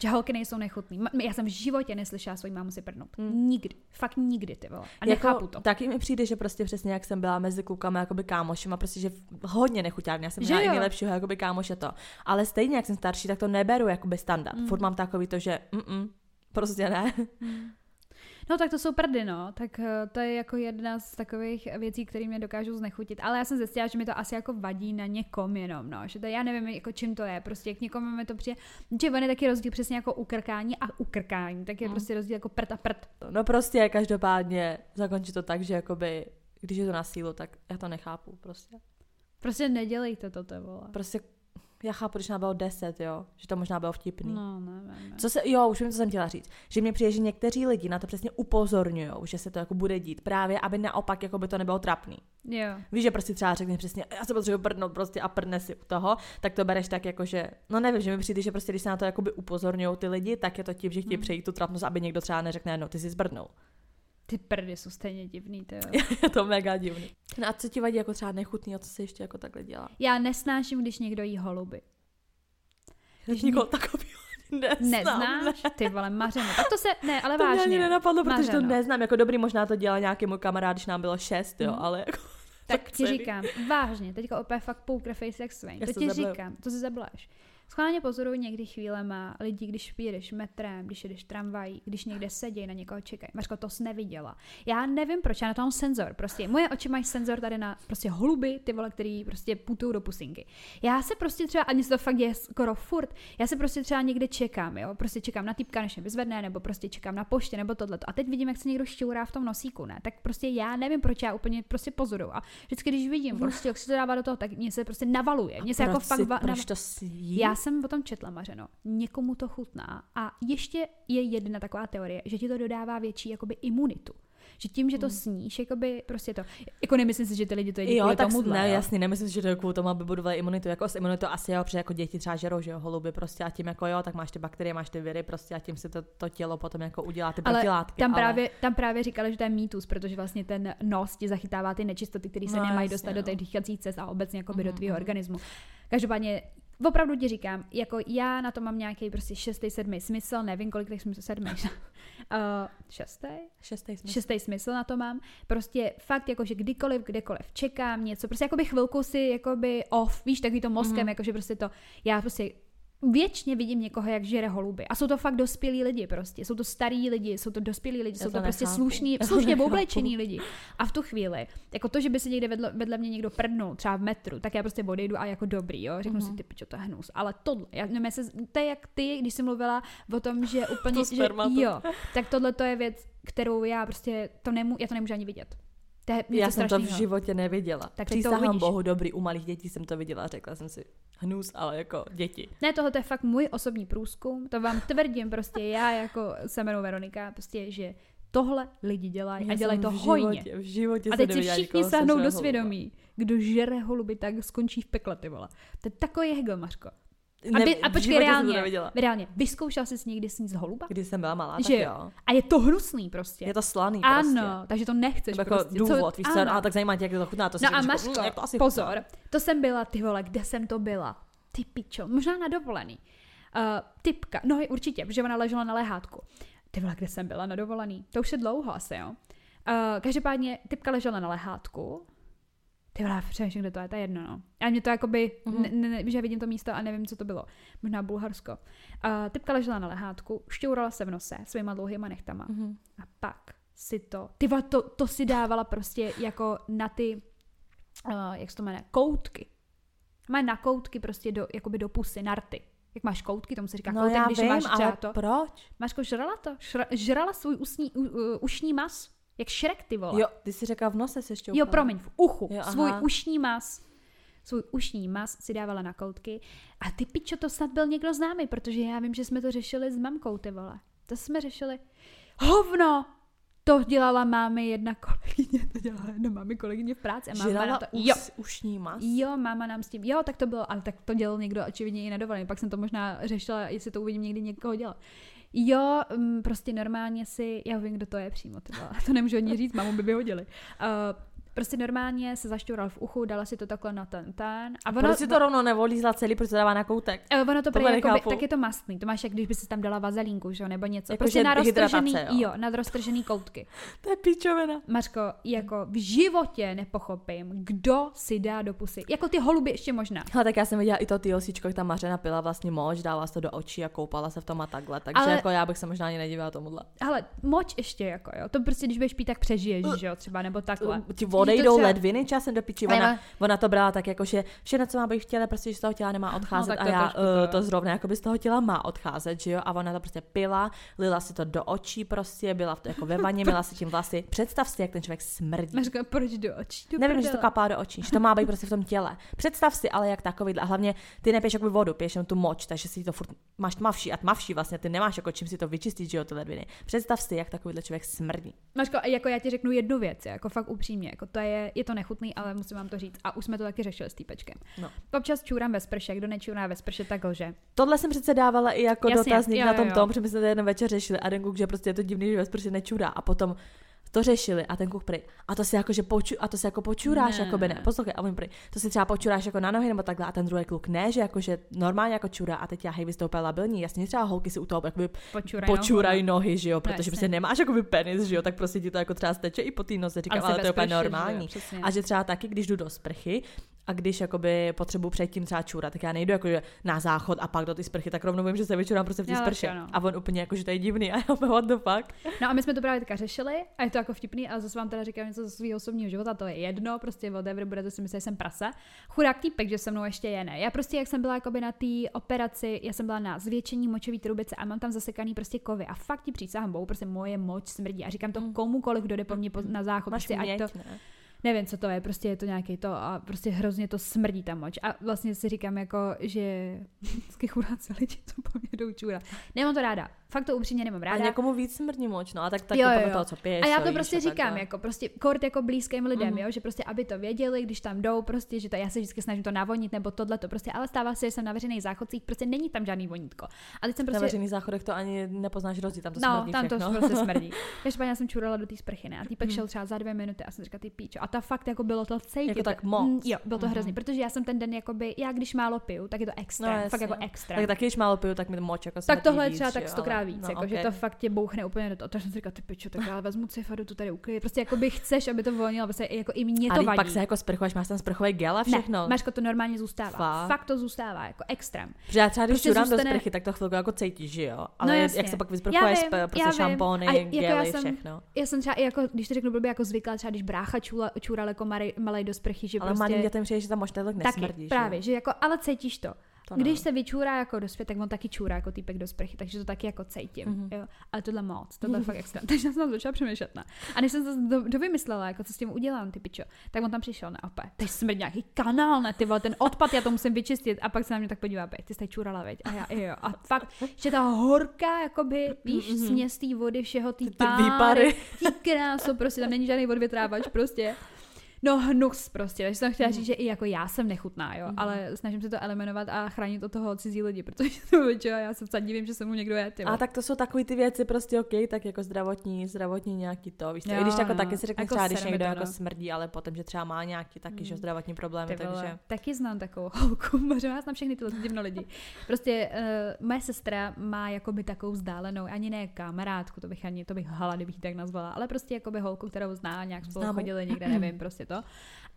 Že holky nejsou nechutný. Já jsem v životě neslyšela svoji mámu si prdnout. Nikdy. Fakt nikdy, ty vole. A nechápu to. Jako Taky mi přijde, že prostě přesně jak jsem byla mezi klukama jakoby kámošema, prostě že hodně nechuťárně. Já jsem Že měla i nejlepšího jakoby kámoše to. Ale stejně jak jsem starší, tak to neberu jakoby standard. Mm. Furt mám takový to, že mm, prostě ne. No tak to jsou prdy, no. Tak eh, to je jako jedna z takových věcí, které mě dokážou znechutit. Ale já jsem zjistila, že mi to asi jako vadí na někom jenom, no. Že to já nevím, jako čím to je. Prostě k někomu mi to přijde. Že on je taky rozdíl přesně jako ukrkání a ukrkání. Tak je prostě rozdíl jako prd a prd. No prostě každopádně zakončí to tak, že jakoby, když je to na sílu, tak já to nechápu prostě. Prostě nedělejte to, to vole. Prostě já chápu, když nám bylo 10, jo, že to možná bylo vtipný. No, nevím. Ne. Co se, jo, už vím, co jsem chtěla říct. Že mě přijde, že někteří lidi na to přesně upozorňují, že se to jako bude dít, právě aby naopak jako by to nebylo trapný. Jo. Víš, že prostě třeba řekne přesně, já se potřebuji prdnout prostě a prdne si u toho, tak to bereš tak jako, že, no nevím, že mi přijde, že prostě když se na to jakoby upozorňují ty lidi, tak je to tím, že chtějí Hmm. přejít tu trapnost, aby někdo třeba neřekne, no ty jsi zbrdnul. Ty prdy jsou stejně divný, ty jo. <laughs> je to mega divný. No a co ti vadí jako třeba nechutný, a co se ještě jako takhle dělá? Já nesnáším, když někdo jí holuby. Když nikoho takového neznám. Neznáš? Ty vole, mařeno. Tak to se, ne, ale To mě ani vážně. nenapadlo, protože to Mařeno. neznám. Jako dobrý, možná to dělal nějaký můj kamarád, když nám bylo šest, jo, Mhm. ale jako... Tak <laughs> ti celý. říkám, vážně, teďka opět fakt poker face jak svým. Já To ti říkám, to se zableš. Schválně pozoruju někdy chvílema lidi, když jedeš metrem, když jedeš tramvají, když někde sedí, na někoho čekají. Mařko, to jsi neviděla. Já nevím, proč, já na to mám senzor. Prostě moje oči mají senzor tady na prostě holuby, ty vole, který prostě putují do pusinky. Já se prostě třeba, a mě se to fakt děje skoro furt, já se prostě třeba někde čekám, jo, prostě čekám na typka, než mě vyzvedne, nebo prostě čekám na poště, nebo tohle. A teď vidím, jak se někdo šťourá v tom nosíku, ne? Tak prostě já nevím, proč já úplně prostě pozoruju. A vždycky, když vidím, prostě, jak se to dává do toho, tak mě se prostě navaluje. Mě se jako fakt proč to sní? Já jsem o tom četla, Mařeno. Někomu to chutná. A ještě je jedna taková teorie, že ti to dodává větší jakoby imunitu. Že tím, že to sníš, jakoby prostě to. Jako nemyslím si, že ty lidi to jedí Jo, kvůli tak tomuhle, ne, jo. jasný, nemyslím si, že to je kvůli tomu, aby budovali imunitu. Jako s imunitou asi jo, protože jako děti třeba žerou, že jo, holuby prostě a tím jako jo, tak máš ty bakterie, máš ty viry prostě a tím si to, to tělo potom jako udělá ty Ale protilátky. tam, ale... právě, tam právě říkali, že to je mýtus, protože vlastně ten nos ti zachytává ty nečistoty, které se No, nemají jasně, dostat do no. těch dýchacích cest a obecně jakoby do Mhm, tvýho mhm. organismu. Každopádně opravdu ti říkám, jako já na to mám nějaký prostě šestý, sedmý smysl, nevím, kolik těch smysl, sedmý, <laughs> uh, šestý? Šestý smysl. šestý smysl na to mám. Prostě fakt jako, že kdykoliv, kdekoliv čekám něco, prostě jakoby chvilku si jakoby off, víš, takový to mozkem, mm-hmm. jakože prostě to, já prostě věčně vidím někoho, jak žere holuby. A jsou to fakt dospělí lidi prostě. Jsou to starý lidi, jsou to dospělí lidi, Já jsou to to prostě slušní, slušně oblečený lidi. A v tu chvíli, jako to, že by se někde vedle, vedle mě někdo prdnul, třeba v metru, tak já prostě odejdu a jako dobrý, jo. Řeknu Mhm. si, ty pičo, to je hnus. Ale tohle, já, nevím, jestli, to je jak ty, když jsi mluvila o tom, že <laughs> úplně, To že, jo, tak tohle to je věc, kterou já prostě, to nemů, já to nemůžu ani vidět. To je Já jsem to v životě neviděla. Tak Přísahám bohu, dobrý, u malých dětí jsem to viděla, řekla jsem si hnus, ale jako děti. Ne, tohle to je fakt můj osobní průzkum, to vám tvrdím prostě já jako se jmenuji Veronika, prostě, že tohle lidi dělají a dělají to v hojně. Životě, v životě A teď si všichni nikoho sáhnou do holuba. svědomí. Kdo žere holuby, tak skončí v pekle, ty vole. To je takový hegel, Mařko. A, Ne, by, a počkej, reálně, reálně, vyzkoušel jsi někdy sníst holuba? Když jsem byla malá, tak Že jo. A je to hnusný prostě. Je to slaný ano, prostě. takže to nechceš Nebo jako prostě. důvod, víš co, ano. a tak zajímá tě, jak to chutná, to si No a Mařko, jako, mm, jak to asi pozor, chutná. to jsem byla, ty vole, kde jsem to byla? Ty pičo, možná na dovolený. Uh, typka, no určitě, protože ona ležela na lehátku. Ty vole, kde jsem byla na dovolený? To už je dlouho asi, jo. Uh, každopádně, typka ležela na lehátku. Ty vole, přemýšlím, kde to je, to je jedno, no. A mě to jakoby, mm-hmm. ne, ne, že vidím to místo a nevím, co to bylo. Možná Bulharsko. Uh, typka ležela na lehátku, šťourala se v nose svýma dlouhýma nechtama. Mhm. A pak si to, ty vole, to, to si dávala prostě jako na ty, uh, jak se to jmenuje, koutky. Má na koutky prostě do, jakoby do pusy, narty. Jak máš koutky, tomu se říká No koutek, já když vím, máš ale to. proč? Máš žrala to? Šra, žrala svůj usní, u, u, ušní mas? Jak šrek, ty vole. Jo, ty jsi řekla v nose se ještě jo promiň, v uchu. Jo, aha. svůj ušní mas. Svůj ušní mas si dávala na koutky. A ty pičo, to snad byl někdo známý, protože já vím, že jsme to řešili s mamkou, ty vole. To jsme řešili. Hovno! To dělala mámy jedna kolegyně, to dělala jedna mámy kolegyně v práci. A máma nám to, us, jo, ušní mas? Jo, máma nám s tím, jo, tak to bylo, ale tak to dělal někdo očividně i na dovolený, pak jsem to možná řešila, jestli to uvidím někdy někoho dělat. Jo, mm, prostě normálně si, já vím, kdo to je přímo, ty vole, <laughs> to nemůžu ani říct, mámu by vyhodili. Uh, prostě normálně se zašťoural v uchu, dala si to takhle na ten ten. A ono, Proč si to rovno nevolízla celý, proč to dává na koutek? Eh, Ono to prý jakoby, tak je to mastný, to máš jak když by si tam dala vazelínku, že jo, nebo něco. Jako, prostě na roztržený, jo. jo, na roztržený koutky. <laughs> To je píčovina. Mařko, jako v životě nepochopím, kdo si dá do pusy. Jako ty holuby ještě možná. Ale tak já jsem viděla i to TLCčko, jak ta Mařena pila vlastně moč, dala se to do očí a koupala se v tom a takhle. Takže Ale- jako já bych se možná ani nedívala tomuhle. Ale moč ještě jako, jo. To prostě, když budeš pít, tak přežiješ, že jo, třeba, nebo takhle. Ti to odejdou třeba- ledviny časem do piči. Ona, ona to brala tak jako, že všechno, co má být v těle, prostě že z toho těla nemá odcházet tak a to já trošku to, uh, jo. to zrovna jako by z toho těla má odcházet, že jo? A ona to prostě pila, lila si to do očí prostě, byla v to jako ve vaně, <laughs> měla si tím vlasy. Představ si, jak ten člověk smrdí. Mařko, proč do očí? Do Nevím, že to kapá do očí, že to má být prostě v tom těle. Představ si ale, jak takový, a hlavně ty nepiješ jako vodu, piješ jenom tu moč, takže si to furt máš tmavší a tmavší vlastně, ty nemáš jako čím si to vyčistit, že jo, ty ledviny. Představ si, jak takovýhle člověk smrdí. Mařko, jako já ti řeknu jednu věc, jako fakt upřímně, jako to je, je to nechutný, ale musím vám to říct. A už jsme to taky řešili s týpečkem. No. Občas čůrám ve sprše, kdo nečůrá ve sprše, tak lže. Tohle jsem přece dávala i jako Jasně, dotazník jo, na jo, tom jo. tom, protože my jsme to jeden večer řešili a ten kluk, že prostě je to divný, že ve sprše nečurá a potom to řešili a ten kluk prý, a to si jako, že poču, a to si jako počuráš, Ne. jako by ne, poslouchej, a on prý, to si třeba počuráš jako na nohy nebo takhle a ten druhý kluk ne, že jako, že normálně jako čurá a teď já hej, vy jste úplně labilní, jasně třeba holky si u toho jakoby Počuraj počurají nohu, nohy, že jo, protože jasně. prostě nemáš jakoby penis, že jo, tak prostě ti to jako třeba steče i po té nose, říkám, Ale ale, to je úplně sprše, že jo, normální. přesně. A že třeba taky, když jdu do sprchy A když jakoby potřebuji předtím třeba čůrat, tak já nejdu jakože na záchod a pak do ty sprchy, tak rovnou vím, že se vyčurám prostě v té sprše. jo, no. A on úplně jako, že to je divný <laughs> a já what the fuck. No a my jsme to právě teďka řešili a je to jako vtipný a zase vám teda říkám něco ze svého osobního života, to je jedno, prostě whatever, budete si myslet, že jsem prase. Chudák týpek, že se mnou ještě je ne. Já prostě, jak jsem byla jakoby na té operaci, já jsem byla na zvětšení močové trubice a mám tam zasekaný prostě kovy a fakt ti přísahám bohu, prostě moje moč smrdí a říkám to komukoliv, kdo jde po mně po, na záchod, Máš prostě ať to, ne? Nevím, co to je, prostě je to nějaký to a prostě hrozně to smrdí ta moč. A vlastně si říkám jako, že <laughs> vždycky chudáci lidi, co po mě jdou čůrat. Nemám to ráda. Fakt to upřímně nemám A ráda. někomu víc smrdí moč, no a tak taky Jo, jo, jo. toho, co piješ. A já to jíš prostě a říkám, jako prostě kort jako blízkým lidem, Mhm. jo, že prostě aby to věděli, když tam jdou, prostě, že to já se vždycky snažím to navonit nebo tohle to prostě, ale stává se, že jsem na veřejných záchodcích, prostě není tam žádný vonítko. A teď jsem Na prostě veřejných záchodech to ani nepoznáš rozdíl, tam to no, smrdí tam to prostě <laughs> smrdí. Každopádně já jsem čurala do té sprchy, ne? A týpek Mhm. šel třeba za dvě minuty a jsem říkala, ty píčo. A ta fakt jako bylo to cítit. Jako tak moc. Mm, jo, bylo to Mhm. hrozný, protože já jsem ten den jakoby, já když málo piju, tak je to extra, No, fakt jako extra. Tak taky, když málo piju, tak mi to moč jako Tak tohle je třeba že tak stokrát ale- víc, no, jako, že ok. to fakt tě bouchne úplně do toho. Takže jsem si říkala, ty pičo, tak já vezmu cifadu, tu tady uklid. Prostě jako by chceš, aby to vonilo, prostě jako i mě A to teď vadí. pak se jako sprchuješ, máš tam sprchový gel a všechno. Ne, Maško, to normálně zůstává. Fakt? Fakt, to zůstává, jako extrém. Protože já třeba když Prostě čurám do zůstane- sprchy, tak to chvilku jako cítíš, že jo. Ale jasně. jak se pak já prostě A jako gely, všechno. Já jsem třeba, i jako, když to řeknu blbě, jako zvykla třeba, když brácha čural jako malej, malej do sprchy, že Ale prostě... malým dětem přijde, že tam možná tak Taky, nesmrdí, že jo. právě, že jako, ale cítíš to. To Když ne. se vyčůrá jako dospět, tak on taky čůrá jako týpek do sprchy, takže to taky jako cítím. Mhm. Jo. Ale tohle moc, tohle fakt extra. <laughs> Takže jsem začala přemýšlet. Ne? A než jsem to do, dovymyslela, jako co s tím udělám, ty pičo, tak on tam přišel na opět. Teď smrdí nějaký kanál, ne, ty vole, ten odpad, já to musím vyčistit. A pak se na mě tak podívá, "Bej, ty jsi čůrala, veď. A já, jo. A fakt, že ta horká, jakoby, víš, Mhm. směs té vody, všeho, ty, Ty páry, ty kráso, prostě tam není žádný odvětrávač, prostě. No hnus prostě, takže jsem chtěla říct, že i jako já jsem nechutná, jo, Mhm. ale snažím se to eliminovat a chránit od toho cizí lidi, protože to většinou já se vcať divím, že se mu někdo je, ty A tak to jsou takový ty věci, prostě OK, tak jako zdravotní, zdravotní nějaký to, víš? Jo, I když jako no. taky si řekne Jako třeba, když někdo to, jako no. smrdí, ale potom, že třeba má nějaký taky, že Mm. zdravotní problémy, Ty vole, takže... taky znám takovou holku, <laughs> možná já znám všechny tyhle divno lidi. Prostě uh, moje sestra má jakoby takovou vzdálenou, ani ne kamarádku, to bych ani, to bych hala, kdybych ji tak nazvala, ale prostě jakoby holku, kterou zná, nějak spolu Známou. chodili někde, <clears throat> nevím, prostě to.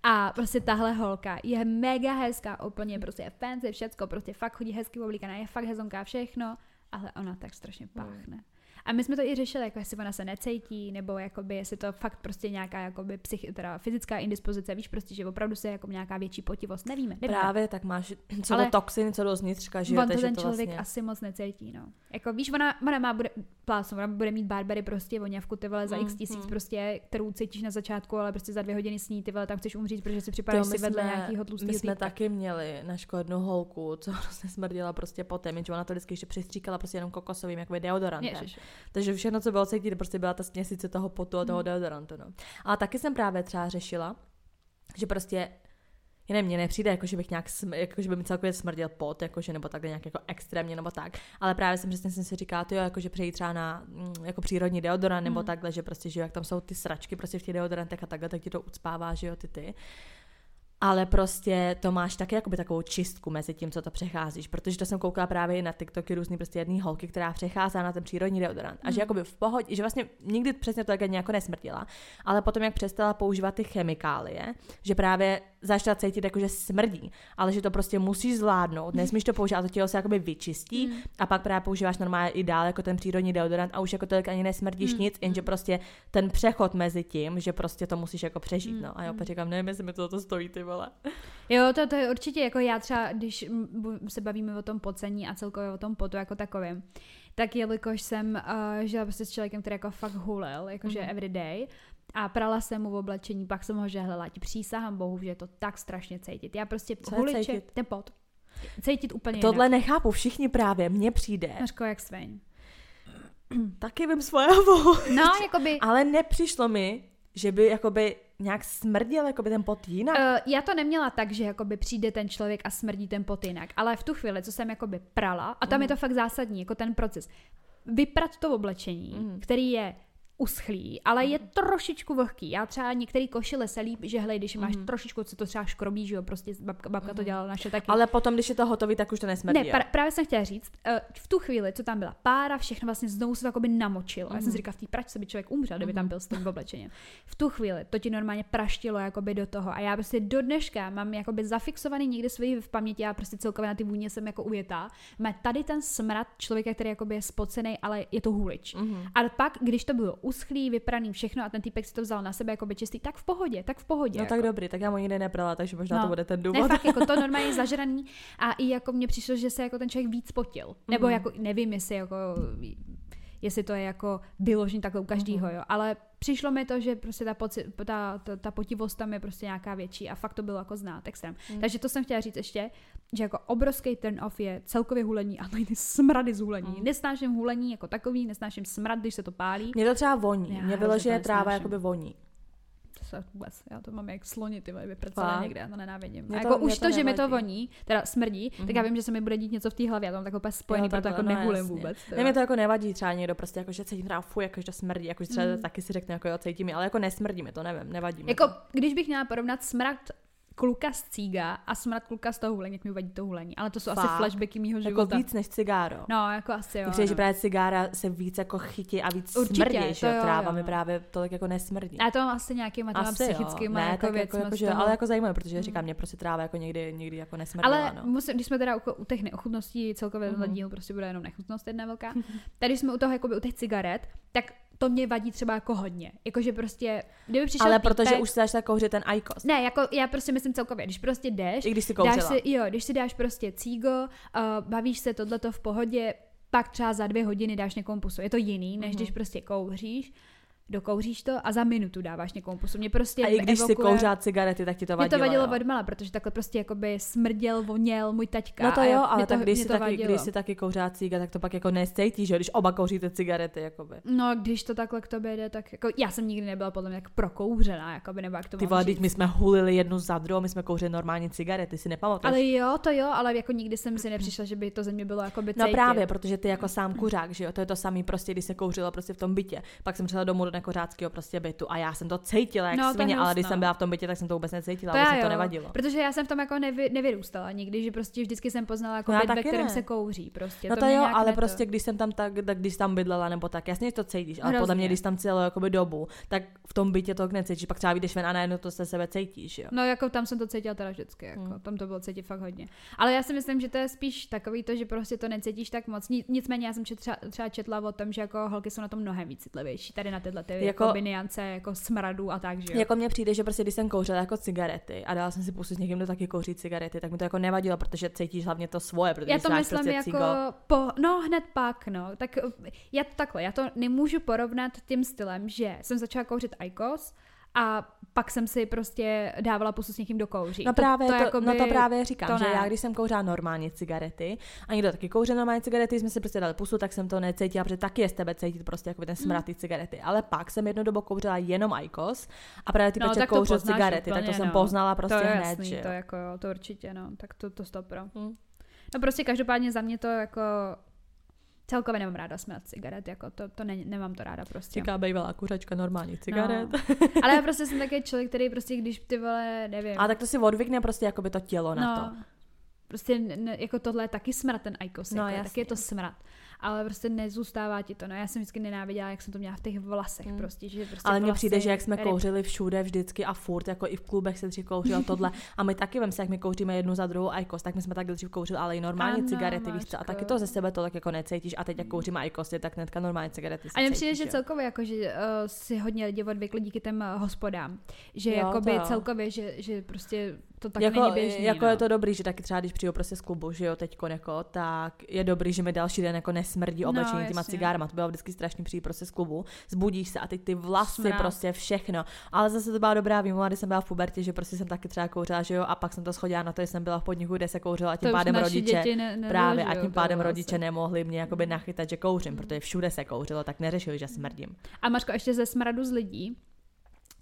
A prostě tahle holka je mega hezká, úplně prostě je fancy, všecko, prostě fakt chodí hezky oblíkaná, je fakt hezonká všechno, ale ona tak strašně páchne. A my jsme to i řešili, jako jestli ona se necítí, nebo jakoby, jestli to fakt prostě nějaká jakoby psych, teda fyzická indispozice, víš prostě, že opravdu se jako nějaká větší potivost, nevíme, nevíme. Právě, tak máš co Ale- toxin, co do znitřka, že On to ten to člověk vlastně... asi moc necítí, no. Jako víš, ona, ona má, bude, plásnu, ona bude mít Barbery prostě voňavku, ty vole, za Mm, x tisíc mm. prostě, kterou cítíš na začátku, ale prostě za dvě hodiny sní, ty vole, tam chceš umřít, protože si připadáš my si vedle nějakého My tlustého jsme týpka. taky měli na jednu holku, co <laughs> prostě smrdila prostě potem, že ona to vždycky ještě přistříkala prostě jenom kokosovým, jako deodorantem. Ježiš. Takže všechno, co bylo cítit, prostě byla ta směsice toho potu a toho Hmm. deodorantu. No. Ale taky jsem právě třeba řešila, že prostě já nevím, mně nepřijde, jako, že bych nějak, sm- jako, že by mi celkově smrděl pot, jakože, nebo takhle nějak jako extrémně, nebo tak. Ale právě jsem přesně jsem si říkala, to jo, jako, že přejít třeba na mm, jako přírodní deodorant, nebo Mhm. takhle, že prostě, že jak tam jsou ty sračky prostě v těch deodorantech a takhle, tak ti to ucpává, že jo, ty ty. Ale prostě to máš taky jakoby takovou čistku mezi tím, co to přecházíš, protože to jsem koukala právě i na TikToky různý prostě jedný holky, která přechází na ten přírodní deodorant. A že Mm. jakoby v pohodě, že vlastně nikdy přesně to jako nějak nesmrdila, ale potom jak přestala používat ty chemikálie, že právě začala cítit jako, že smrdí, ale že to prostě musíš zvládnout, nesmíš to používat, to tělo se jakoby vyčistí Mm. a pak právě používáš normálně i dál jako ten přírodní deodorant a už jako tolik ani nesmrdíš Mm, nic, jenže prostě ten přechod mezi tím, že prostě to musíš jako přežít, Mm, no. A já mm. opět říkám, nevím, jestli mi to, to stojí, ty vole. Jo, to, to je určitě jako já třeba, když se bavíme o tom pocení a celkově o tom potu jako takovém, tak jelikož jsem uh, žila prostě s člověkem, který jako fakt hulil, jakože Mhm. mm-hmm. everyday, a prala jsem mu v oblečení, pak jsem ho žehlila, ti přísahám bohu, že je to tak strašně cítit. Já prostě Co huliče, ten pot. Cítit úplně Tohle jinak. nechápu, všichni právě, mně přijde. Mařko, jak sveň. Taky vím svoje. <laughs> No, jakoby, Ale nepřišlo mi, že by jakoby nějak smrděl jakoby ten pot jinak. Uh, já to neměla tak, že jakoby přijde ten člověk a smrdí ten pot jinak, ale v tu chvíli, co jsem jakoby prala, a tam Mhm. je to fakt zásadní, jako ten proces, vyprat to oblečení, Mhm. který je uschlý, ale je trošičku vlhký. Já třeba některý košile se líp, že hlej, když máš Mhm. trošičku, co to třeba škrobí, že jo, prostě babka, babka to dělala naše taky. Ale potom, když je to hotový, tak už to nesmrdí. Ne, pra, právě jsem chtěla říct, uh, v tu chvíli, co tam byla pára, všechno vlastně znovu se to jakoby namočilo. Mm-hmm. Já jsem Mhm. si říkala, v té pračce by člověk umřel, kdyby tam byl s tím oblečením. V tu chvíli to ti normálně praštilo jakoby do toho. A já prostě do dneška mám jakoby zafixovaný někde svůj v paměti, já prostě celkově na ty vůně jsem jako ujetá. Má tady ten smrad člověka, který jakoby je spocený, ale je to hulič. Mhm. A pak, když to bylo uschlý, vypraný všechno a ten týpek si to vzal na sebe jako čistý, tak v pohodě, tak v pohodě. No jako. tak dobrý, tak já mu nikdy nebrala, takže možná No. to bude ten Ne, důvod. fakt, jako to <laughs> normálně zažraný a i jako mně přišlo, že se jako ten člověk víc potil. Nebo Mhm. jako, nevím, jestli jako, jestli to je jako vyložený takhle u každého, jo, ale přišlo mi to, že prostě ta, poci, ta, ta, ta potivost tam je prostě nějaká větší a fakt to bylo jako znát extrém. Mm. Takže to jsem chtěla říct ještě, že jako obrovský turn off je celkově hulení a ty smrady z hulení. Mm. Nesnáším hulení jako takový, nesnáším smrad, když se to pálí. Mě to třeba voní. Já Mě vyloženě to tráva jakoby voní. To se vůbec, já to mám jak sloni, ty vole, vypracované někde, já to nenávidím. Mě A to- jako už to to, že mi to voní, teda smrdí, mm-hmm. tak já vím, že se mi bude dít něco v té hlavě, já to mám takhle úplně spojený, Jo, proto jako no, nehulím jasně. vůbec. Ne, mě to jako nevadí třeba někdo prostě jako, že cítím teda fuj, jako, že to smrdí, jako, že třeba Mm. taky si řekne, jako jo, cítí mi, ale jako nesmrdí mi to, nevím, nevadí mi Jako, to. když bych měla porovnat smrad kluka z cíga a smrad kluka z toho hulení, jak mi vadí to hulení. Ale to jsou asi Fakt? flashbacky mýho Jako života. víc než cigáro. No, jako asi jo. Že no. právě cigára se víc jako chytí a víc Určitě, smrdí, to že jo, tráva jo, mi no. právě tolik jako nesmrdí. Já to mám asi nějakýma těma Asi psychickýma. Ne, jako tak jako, jako, že, ale jako zajímavé, protože říkám, mě prostě tráva jako někdy, někdy jako nesmrdila, Ale no. musím, když jsme teda u, u těch neochutností, celkově mm-hmm. Mhm. díl prostě bude jenom nechutnost jedna velká. Tady jsme u toho jakoby u těch cigaret, tak to mě vadí třeba jako hodně. Jakože prostě, kdyby přišel Ale protože už se začala kouřit ten Icos. Ne, jako já prostě myslím celkově, když prostě jdeš, I když si dáš si, jo, když si dáš prostě cígo, uh, bavíš se tohleto v pohodě, pak třeba za dvě hodiny dáš někomu pusu. Je to jiný, než Mhm. když prostě kouříš, dokouříš to a za minutu dáváš někomu pusu. Mě prostě A i když si evokuje- kouřila cigarety, tak ti to mě vadilo, to vadilo jo. odmala, protože takhle prostě jakoby smrděl, voněl můj taťka. No to jo, ale mě tak to, když mě si, to taky, když si taky kouřila ciga, tak to pak jako necítíš, že když oba kouříte cigarety, jakoby. No, když to takhle k tobě jde, tak jako já jsem nikdy nebyla podle mě tak prokouřená, jakoby, nebo jak to Ty vole, my jsme hulili jednu za druhou, my jsme kouřili normální cigarety, si nepamatuješ? Ale jo, to jo, ale jako nikdy jsem si nepřišla, že by to ze mě bylo jako by No právě, protože ty jako sám kuřák, že jo, to je to samý prostě, když se kouřilo prostě v tom bytě. Pak jsem přišla domů do nekuřáckého prostě bytu a já jsem to cítila jak No, to svině, ale když jsem byla v tom bytě, tak jsem to vůbec necítila, To mi to nevadilo. protože já jsem v tom jako nevy, nevyrůstala nikdy, že prostě vždycky jsem poznala jako No byt, ve kterém ne. se kouří prostě. No to, mě jo, ale ne to. prostě když jsem tam tak, tak když tam bydlela nebo tak, jasně že to cítíš, ale podle Hrozně. mě, když tam celou jakoby dobu, tak v tom bytě to necítíš, pak třeba vyjdeš ven a najednou to se sebe cítíš, jo. No jako tam jsem to cítila teda vždycky, jako Hmm. tam to bylo cítit fakt hodně. Ale já si myslím, že to je spíš takový to, že prostě to necítíš tak moc. Ni- Nicméně já jsem třeba četla o tom, že jako holky jsou na tom mnohem víc citlivější, tady na tyhle ty jako, Jako- niance, jako smradu a tak, že jo. Jako mně přijde, že prostě když jsem kouřila jako cigarety a dala jsem si pusu s někým, kdo taky kouří cigarety, tak mi to jako nevadilo, protože cítíš hlavně to svoje, protože Já to myslím prostě jako, cigo, po, no hned pak, no, tak já to takhle, já to nemůžu porovnat tím stylem, že jsem začala kouřit Icos a pak jsem si prostě dávala pusu s někým do kouří. No právě, to, to, jakoby- no to právě říkám, to že ne. já když jsem kouřila normálně cigarety a někdo taky kouřil normálně cigarety, jsme si prostě dali pusu, tak jsem to necítila, protože taky je z tebe cítit prostě jako ten smrad ty cigarety. Ale pak jsem jednu dobu kouřila jenom Icos a právě ty no, tak to kouřil cigarety, tak úplně, to jsem no. poznala prostě to je hned, jasný, že to jako jo, to určitě, no, tak to, to stopro. Hm. No prostě každopádně za mě to jako celkově nemám ráda smrad cigaret, jako to, to ne, nemám to ráda prostě. Říká bývalá kuřačka normálních cigaret. No. <laughs> Ale já prostě <laughs> jsem takový člověk, který prostě, když ty vole, nevím. A tak to si odvykne prostě jako by to tělo na to. no, Prostě ne, jako tohle je taky smrad ten Icos, No, jako, taky je to smrad. Ale prostě nezůstává ti to. No já jsem vždycky nenáviděla, jak jsem to měla v těch vlasech Mm. prostě, že prostě Ale mně přijde, že jak jsme ryb- kouřili všude vždycky a furt, jako i v klubech se dřív kouřilo tohle. A my taky vem se, jak my kouříme jednu za druhou Icos, tak my jsme tak dřív kouřili, ale i normálně Ano, cigarety, víš co? A taky to ze sebe to tak jako necítíš. A teď jak kouříme Icosy, tak hnedka normálně cigarety A mně přijde, že celkově jako, že uh, si hodně lidi odvykli díky těm hospodám. Že Jo, jakoby celkově, že, že prostě to tak jako, není běžný. jako no. je to dobrý, že taky třeba když přijdu prostě z klubu, že jo, teďko jako, tak je dobrý, že mi další den jako nesmrdí No, oblečení těma jasně. cigárama. To bylo vždycky strašný přijít prostě z klubu, zbudíš se a teď ty vlasy, Smrad. prostě všechno. Ale zase to byla dobrá výmluva, když jsem byla v pubertě, že prostě jsem taky třeba kouřila, že jo, a pak jsem to schodila na to, že jsem byla v podniku, kde se kouřila a tím to pádem rodiče. ne, ne Právě a tím pádem rodiče nemohli mě jakoby nachytat, že kouřím, protože všude se kouřilo, tak neřešili, že smrdím. A Mařko, ještě ze smradu z lidí,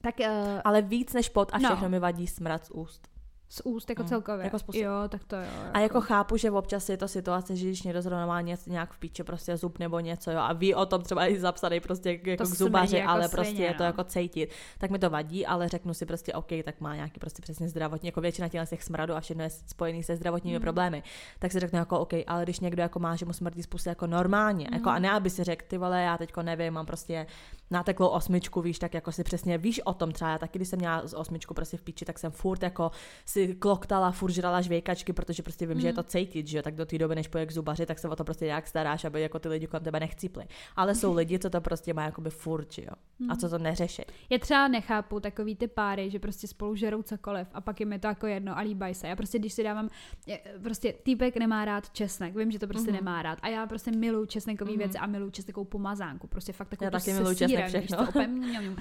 tak uh, Ale víc než pot a No. všechno mi vadí smrad z úst. Z úst jako Mm, celkově. jako způsob. Jo, tak to jo. A jako chápu, že občas je to situace, že když někdo zrovna má něco nějak v píči, prostě zub nebo něco, jo, a ví o tom třeba i zapsaný prostě jako To k zubaři, jako ale svině, prostě je to no. jako cítit, tak mi to vadí, ale řeknu si prostě OK, tak má nějaký prostě přesně zdravotní, jako většina těch těch smradu a všechno je spojený se zdravotními Mm. problémy, tak si řeknu jako OK, ale když někdo jako má, že mu smrdí z pusy jako normálně, jako a ne, aby si řekl, ty vole, já teďko nevím, mám prostě nateklou osmičku, víš, tak jako si přesně víš o tom třeba, já taky, když jsem měla z osmičku prostě v píči, tak jsem furt jako si kloktala, furt žrala žvějkačky, protože prostě vím, že je to cítit, že jo, tak do té doby, než pojď k zubaři, tak se o to prostě nějak staráš, aby jako ty lidi kolem tebe nechcípli. Ale jsou lidi, co to prostě má jakoby furt, že jo, a co to neřeší. Já třeba nechápu takový ty páry, že prostě spolu žerou cokoliv a pak jim je to jako jedno a líbají se. Já prostě, když si dávám, prostě týpek nemá rád česnek, vím, že to prostě Mhm. nemá rád a já prostě miluju česnekový věci a miluju česnekovou pomazánku, prostě fakt takovou Já taky miluju česnek sýrem, víš všechno. co, úplně mňam, mňam.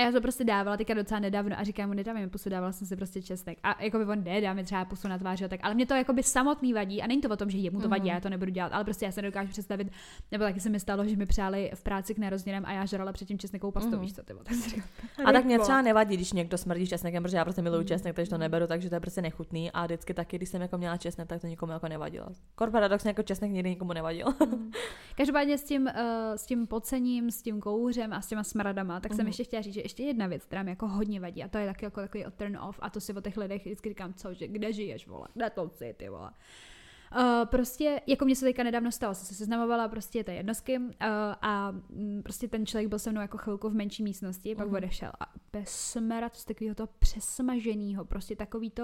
A já to prostě dávala teďka docela nedávno a říkám mu, nedávám mi pusu, dávala jsem si prostě česnek. A jako by on jde, dá mi třeba pusu na tvář, jo, tak, ale mě to jako by samotný vadí a není to o tom, že jemu to vadí, Mhm. já to nebudu dělat, ale prostě já se nedokážu představit, nebo taky se mi stalo, že mi přáli v práci k narozeninám a já žrala předtím česnekovou pastu, Mhm. víš co, ty <laughs> tak si říkám, A tak mě třeba nevadí, když někdo smrdí česnekem, protože já prostě Mm. miluju česnek, takže to neberu, takže to je prostě nechutný. A vždycky taky, když jsem jako měla česnek, tak to nikomu jako nevadilo. Kor paradoxně jako česnek nikdy nikomu nevadil. <laughs> Každopádně s tím, uh, s tím pocením, s tím kouřem a s těma smradama, tak jsem Mhm. ještě chtěla říct, že ještě jedna věc, která mi jako hodně vadí a to je taky jako takový turn off a to si o těch lidech vždycky říkám, co, že kde žiješ, vole, kde to jsi, ty vole. Uh, prostě, jako mě se teďka nedávno stalo, jsem se seznamovala prostě té jednostky uh, a mm, prostě ten člověk byl se mnou jako chvilku v menší místnosti, pak Mhm. odešel a bez smrad z takového toho přesmaženého, prostě takový to,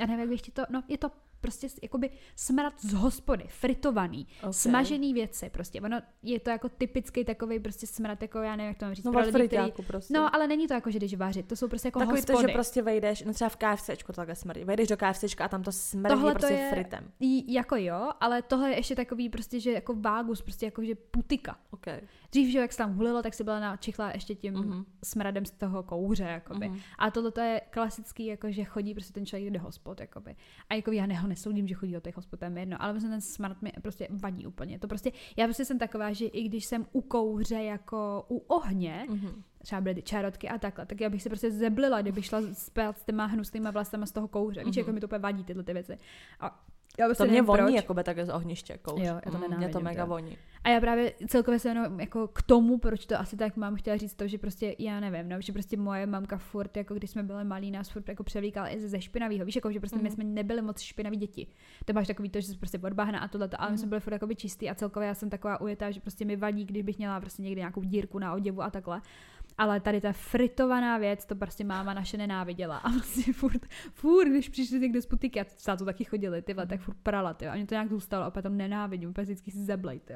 já nevím, jak bych ti to, no je to prostě jakoby smrad z hospody, fritovaný, Ok. smažený věci, prostě. Ono je to jako typický takový prostě smrad, jako já nevím, jak to mám říct. No pro lidi, který- prostě. No, ale není to jako, že jdeš vařit, to jsou prostě jako Takový hospody. to, že prostě vejdeš, no třeba v KFCčku to takhle smrdí. Vejdeš do KFCčka a tam to smrdí Tohle to prostě je- fritem. Jako jo, ale tohle je ještě takový prostě, že jako vágus, prostě jako, že putika. Okay. Dřív, že jak se tam hulilo, tak si byla načichla ještě tím Mhm. smradem z toho kouře, jakoby. Mhm. A tohle to je klasický, jako že chodí prostě ten člověk do hospod, jakoby. A jako já neho nesoudím, že chodí do těch hospod, to je jedno, ale prostě ten smrad mi prostě vadí úplně. To prostě, já prostě jsem taková, že i když jsem u kouře jako u ohně, Mhm. třeba byly ty čárotky a takhle, tak já bych se prostě zeblila, kdyby šla spát s těma hnusnýma vlastama z toho kouře. Víš, Mhm. jako mi to úplně vadí tyhle ty věci. A já To mě voní proč. jako by takhle z ohniště kouř. Jo, já to Mm, Mě to mega to. voní. A já právě celkově se jenom jako k tomu, proč to asi tak mám, chtěla říct to, že prostě já nevím, no, že prostě moje mamka furt, jako když jsme byli malí, nás furt jako převlíkala i ze, špinavého. Víš, jako, že prostě my Mhm. jsme nebyli moc špinaví děti. To máš takový to, že jsi prostě odbahna a tohle, ale my Mhm. jsme byli furt jakoby čistý a celkově já jsem taková ujetá, že prostě mi vadí, když bych měla prostě někdy nějakou dírku na oděvu a takhle. Ale tady ta fritovaná věc, to prostě máma naše nenáviděla. A prostě furt, furt, když přišli někde z butiky, a třeba to taky chodili, ty tak furt prala, ty. A mě to nějak zůstalo, a potom nenávidím, úplně vždycky si zeblej, ty.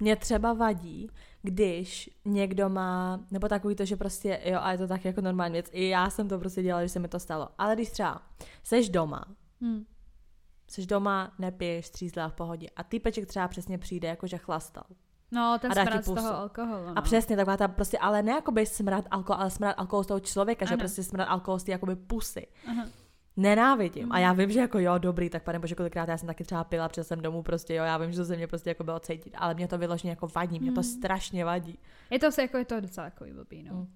Mě třeba vadí, když někdo má, nebo takový to, že prostě, jo, a je to tak jako normální věc, i já jsem to prostě dělala, když se mi to stalo, ale když třeba seš doma, Hmm. seš doma, nepiješ, střízlá v pohodě a týpeček třeba přesně přijde, jakože chlastal. No, ten A dá smrad z toho alkoholu. No. A přesně taková ta prostě, ale ne jakoby smrad alkohol, ale smrad alkoholu z toho člověka, že Ano. prostě smrad alkoholu z té jakoby pusy. Aha. Nenávidím. Mhm. A já vím, že jako jo, dobrý, tak pane bože, kolikrát já jsem taky třeba pila, přes jsem domů prostě, jo, já vím, že to ze mě prostě jako bylo cítit, ale mě to vyloženě jako vadí, mě to Mhm. strašně vadí. Je to se jako je to docela takový blbý, no. Mm.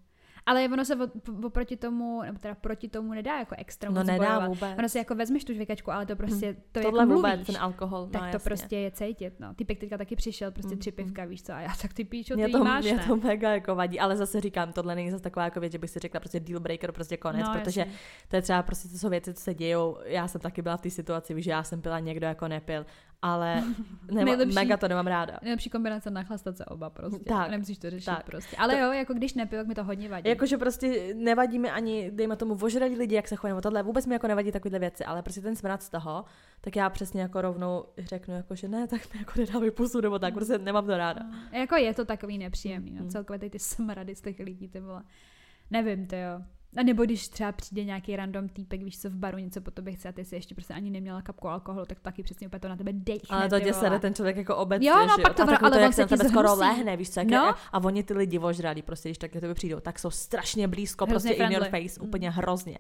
Ale ono se op- oproti tomu, nebo teda proti tomu nedá jako extra No nedá bojovat. vůbec. Ono si jako vezmeš tu žvekačku, ale to prostě, to Tohle jako vůbec, mluvíš, ten alkohol, tak no, to jasně. prostě je cítit, no. Typek teďka taky přišel, prostě Mm, tři mm. pivka, víš co, a já tak ty píčo, ty Mě to, máš, mě ne? to mega jako vadí, ale zase říkám, tohle není zase taková jako věc, že bych si řekla prostě deal breaker, prostě konec, no, protože jasně. to je třeba prostě, to jsou věci, co se dějou. Já jsem taky byla v té situaci, víš, že já jsem pila, někdo jako nepil, ale <laughs> nema, Nejlepší- mega to nemám ráda. Nejlepší kombinace nachlastat se oba prostě. Tak, Nemusíš to řešit tak. prostě. Ale To- jo, jako když nepil, tak mi to hodně vadí. Jakože prostě nevadí mi ani, dejme tomu, ožralí lidi, jak se chovají, nebo tohle vůbec mi jako nevadí takovéhle věci, ale prostě ten smrad z toho, tak já přesně jako rovnou řeknu, jako, že ne, tak mi jako nedávej pusu, nebo tak, prostě nemám to ráda. No, Jako je to takový nepříjemný, no. Mm. Celkově tady ty smrady z těch lidí, ty vole. Nevím, ty jo. A nebo když třeba přijde nějaký random týpek, víš co, v baru něco po tobě chce a ty si ještě prostě ani neměla kapku alkoholu, tak taky přesně úplně to na tebe dechne, Ale to tě sere ten člověk jako obecně, Jo, no, že pak to a ale to, jak se tebe skoro zhnusí. lehne, víš co, jak No. je, a oni ty lidi ožralí, prostě když tak tebe přijdou, tak jsou strašně blízko, Hrozně prostě in your friendly. face, Mm. úplně hrozně.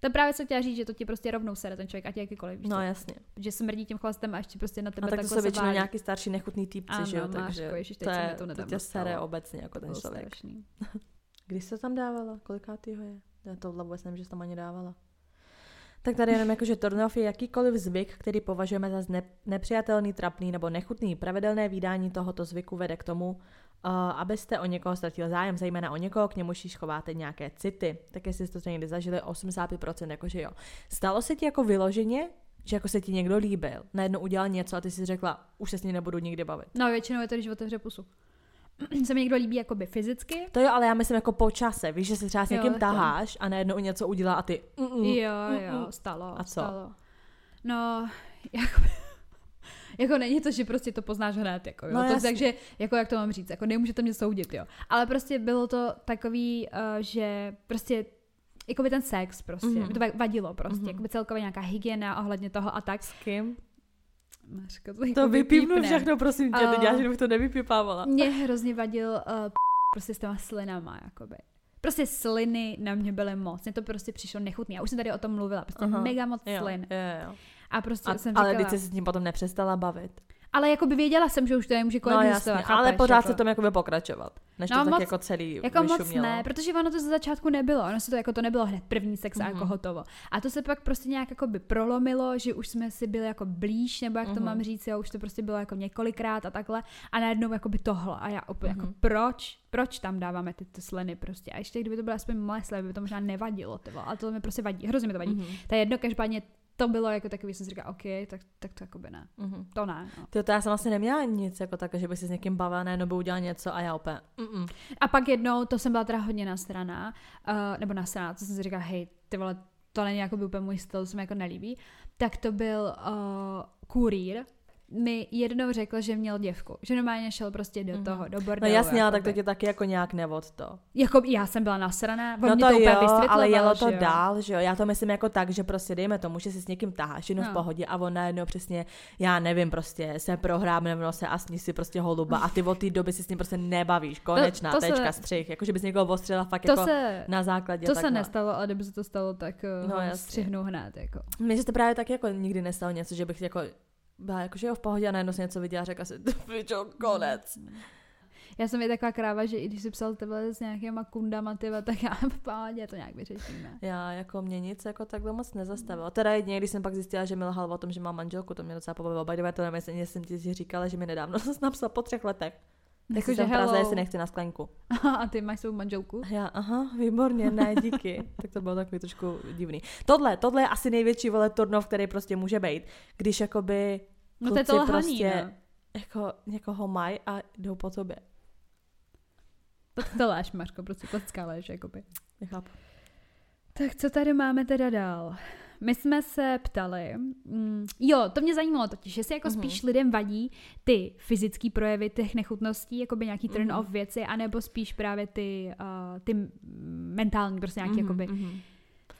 To právě se chtěla říct, že to ti prostě rovnou sere ten člověk, ať jakýkoliv, víš No jasně. že smrdí tím chlastem a ještě prostě na tebe A tak to jsou se většinou válí. nějaký starší nechutný Ano, že jo, takže ježiš, teď to, je, to to tě sere obecně jako ten člověk. <laughs> strašný. Když se tam dávala? Kolikátýho je? Já tohle vůbec nevím, že jsi tam ani dávala. Tak tady jenom jako, že turn je jakýkoliv zvyk, který považujeme za zne- nepřijatelný, trapný nebo nechutný. Pravidelné výdání tohoto zvyku vede k tomu, uh, abyste o někoho ztratil zájem, zejména o někoho, k němu schováte nějaké city. Tak jestli jste to někdy zažili, 85% jakože jo. Stalo se ti jako vyloženě, že jako se ti někdo líbil, najednou udělal něco a ty si řekla, už se s ním nebudu nikdy bavit. No většinou je to, když otevře pusu. <clears throat> se mi někdo líbí jakoby fyzicky. To jo, ale já myslím jako po čase, víš, že se třeba s Jo, někým to- taháš a najednou něco udělá a ty mm-mm. Jo, Mm-mm. jo, stalo. A co? Stalo. No, <laughs> jako, jako není to, že prostě to poznáš hned, jako, jo. No to, takže, jako jak to mám říct, jako nemůžete mě soudit, jo. Ale prostě bylo to takový, uh, že prostě jako by ten sex prostě, Mhm. mm-hmm. to va- vadilo prostě, Mhm. mm-hmm. jako by celkově nějaká hygiena ohledně toho a tak. S kým? Mařko, to, To vypípnu všechno, prosím tě, ty A- děláš, že bych to nevypípávala. Mě hrozně vadil uh, prostě s těma slinama, jakoby. Prostě sliny na mě byly moc. Mně to prostě přišlo nechutný. Já už jsem tady o tom mluvila. Prostě Aha. mega moc Jo, slin. jo, jo. A prostě A, jsem ale říkala, když jsi s ním potom nepřestala bavit. Ale jako by věděla jsem, že už to nemůže No jasně, koexistovat. ale chápeš, pořád jako, se tom jakoby pokračovat. Než No to tak moc- jako celý Jako moc ne, protože ono to ze začátku nebylo. Ono se to jako to nebylo hned první sex a Mhm. jako hotovo. A to se pak prostě nějak jako by prolomilo, že už jsme si byli jako blíž, nebo jak to Mhm. mám říct, jo, už to prostě bylo jako několikrát a takhle. A najednou jako by tohle. A já opět jako Mhm. proč, proč tam dáváme ty, ty sliny prostě. A ještě kdyby to bylo aspoň moje sliny, by to možná nevadilo, ty vole. ale to mi prostě vadí, hrozně mi to vadí. Mhm. To je jedno, každopádně to bylo jako takový, jsem si říkala, OK, tak, tak to jako by ne. Mhm. To ne. No. Ty, to já jsem vlastně neměla nic jako tak, že by si s někým bavila, najednou by udělal něco a já opět. Mm-mm. A pak jednou, to jsem byla teda hodně nasraná, uh, nebo nasraná, co jsem si říkala, hej, ty vole, to není jako by úplně můj styl, to se mi jako nelíbí, tak to byl uh, kurýr, mi jednou řekl, že měl děvku, že normálně šel prostě do Mhm. toho, do No bordelu. jasně, ale tak to tě taky jako nějak nevod to. Jako já jsem byla nasraná, on No mě to, to, úplně jo, ale jelo to jo. dál, že jo. Já to myslím jako tak, že prostě dejme tomu, že si s někým taháš jenom v No. pohodě a on najednou přesně, já nevím, prostě se prohrábne v nose a sní si prostě holuba a ty od té doby si s ním prostě nebavíš. Konečná, to se- tečka, střih. Jako, že bys někoho ostřela fakt To jako se, na základě to se takhle. nestalo, ale kdyby se to stalo, tak uh, No, no, střihnu hned. Jako. Mně se to právě tak jako nikdy nestalo něco, že bych jako byla jako, že jo, v pohodě a najednou si něco viděla a řekla si, <laughs> pičo, konec. Já jsem je taková kráva, že i když si psal tyhle s nějakýma kundama, tyhle, tak já v pohodě to nějak vyřešíme. Já jako mě nic jako takhle moc nezastavilo. Teda jedině, když jsem pak zjistila, že mi lhal o tom, že mám manželku, to mě docela pobavilo. By the way, to nevím, jestli jsem ti říkala, že mi nedávno <laughs> jsem napsal po třech letech. Tak Jako, si že jsem Praze, hello. jestli nechci na sklenku. A ty máš svou manželku? Já, aha, výborně, ne, díky. <laughs> tak to bylo takový trošku divný. Tohle, tohle je asi největší vole turnov, který prostě může být. Když jakoby No to je to lhaní, prostě no. jako někoho mají a jdou po tobě. To, to léž, Mařko, prostě klasická léž, jakoby. Nechápu. Tak co tady máme teda dál? My jsme se ptali, mm, jo, to mě zajímalo totiž, jestli jako Mhm. spíš lidem vadí ty fyzické projevy těch nechutností, jako by nějaký turn Mhm. off věci, anebo spíš právě ty, uh, ty mentální, prostě nějaký, Mhm, jakoby, mhm.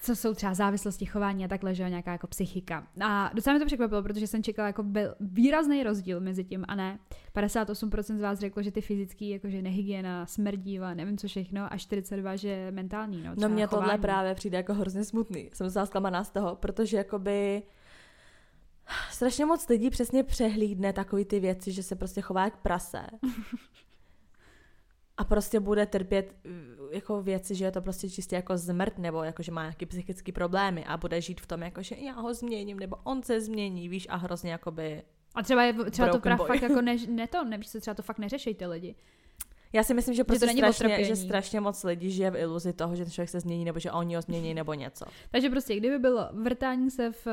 Co jsou třeba závislosti, chování a takhle, že jo, nějaká jako psychika. A docela mě to překvapilo, protože jsem čekala jako byl výrazný rozdíl mezi tím a ne. 58% z vás řeklo, že ty fyzický, jakože nehygiena, smrdíva, nevím co všechno, a 42, že mentální, no, No třeba mně tohle chování. právě přijde jako hrozně smutný. Jsem docela zklamaná z toho, protože jakoby strašně moc lidí přesně přehlídne takový ty věci, že se prostě chová jak prase. <laughs> A prostě bude trpět jako věci, že je to prostě čistě jako zmrt, nebo jako, že má nějaký psychický problémy a bude žít v tom, jako, že já ho změním, nebo on se změní, víš, a hrozně jakoby A třeba, je, třeba to boy. fakt jako <laughs> ne, ne to, nevíš se, třeba to fakt neřeší ty lidi. Já si myslím, že prostě není o strašně, že strašně moc lidí žije v iluzi toho, že ten člověk se změní, nebo že oni ho změní, nebo něco. Takže prostě, kdyby bylo vrtání se v,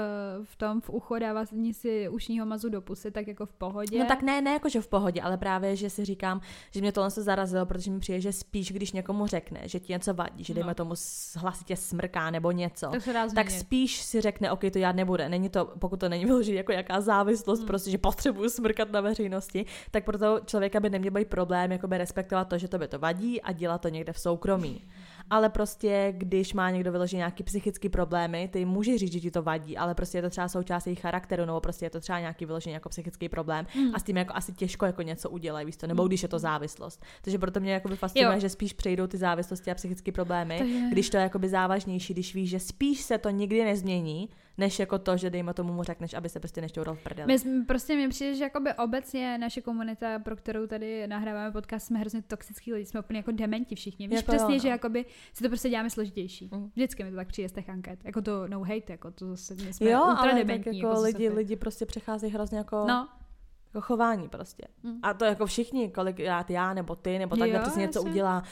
v tom, v ucho, dávání si ušního mazu do pusy, tak jako v pohodě. No tak ne, ne jako že v pohodě, ale právě, že si říkám, že mě tohle se zarazilo, protože mi přijde, že spíš, když někomu řekne, že ti něco vadí, že dejme No. tomu hlasitě smrká nebo něco, tak se dá tak spíš si řekne, OK, to já nebude. Není to, pokud to není vyloženě jako jaká závislost, Hmm. prostě, že potřebuju smrkat na veřejnosti, tak pro toho člověka by neměl být problém jakoby respektovat to, že to by to vadí a dělat to někde v soukromí. Ale prostě, když má někdo vyloženě nějaký psychický problémy, ty může říct, že ti to vadí, ale prostě je to třeba součást jejich charakteru, nebo prostě je to třeba nějaký vyloženě jako psychický problém Mm. a s tím jako asi těžko jako něco udělají, víš to, nebo když je to závislost. Takže proto mě jako fascinuje, Hmm. Že spíš přejdou ty závislosti a psychické problémy, Takže- když to je jakoby závažnější, když víš, že spíš se to nikdy nezmění, než jako to, že dejme tomu mu řekneš, aby se prostě nešťoural v prdeli. My jsme, prostě mi přijde, že jakoby obecně naše komunita, pro kterou tady nahráváme podcast, jsme hrozně toxický lidi, jsme úplně jako dementi všichni. Víš Jako přesně, jo, no. že jakoby si to prostě děláme složitější. Mm. Vždycky mi to tak přijde z těch anket. Jako to no hate, jako to zase my jsme Jo, ultra ale dementní. jako se lidi, lidi prostě přecházejí hrozně jako, No, jako chování prostě. Mm. A to jako všichni, kolikrát já nebo ty, nebo takhle přesně něco udělá.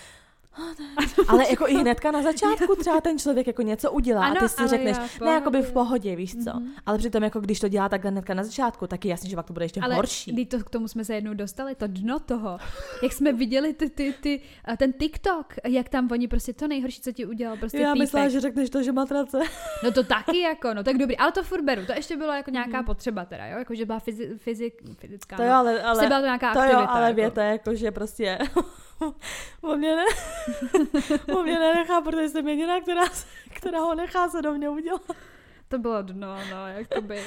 Ale jako i hnedka na začátku třeba ten člověk jako něco udělá Ano, a ty si ale řekneš, já ne, jakoby v pohodě. víš co. Mhm. Ale přitom jako když to dělá takhle hnedka na začátku, tak je jasný, že pak to bude ještě ale horší. když to, k tomu jsme se jednou dostali, to dno toho. Jak jsme viděli ty, ty, ty, a ten TikTok, jak tam oni prostě to nejhorší, co ti udělal, prostě Já týpek. myslela, že řekneš to, že matrace. No to taky jako, no tak dobrý, ale to furt beru, to ještě bylo jako nějaká Mhm. potřeba teda, jo, jako že byla fyzi, fyzik, fyzická, To jo, no. ale, Prostě ale byla to nějaká to aktivita. jo, ale jako. věta jako, že prostě <laughs> o mě, ne, <laughs> o mě nenechá, protože jsem jediná, která, která ho nechá se do mě udělat. To bylo dno, no, jakoby.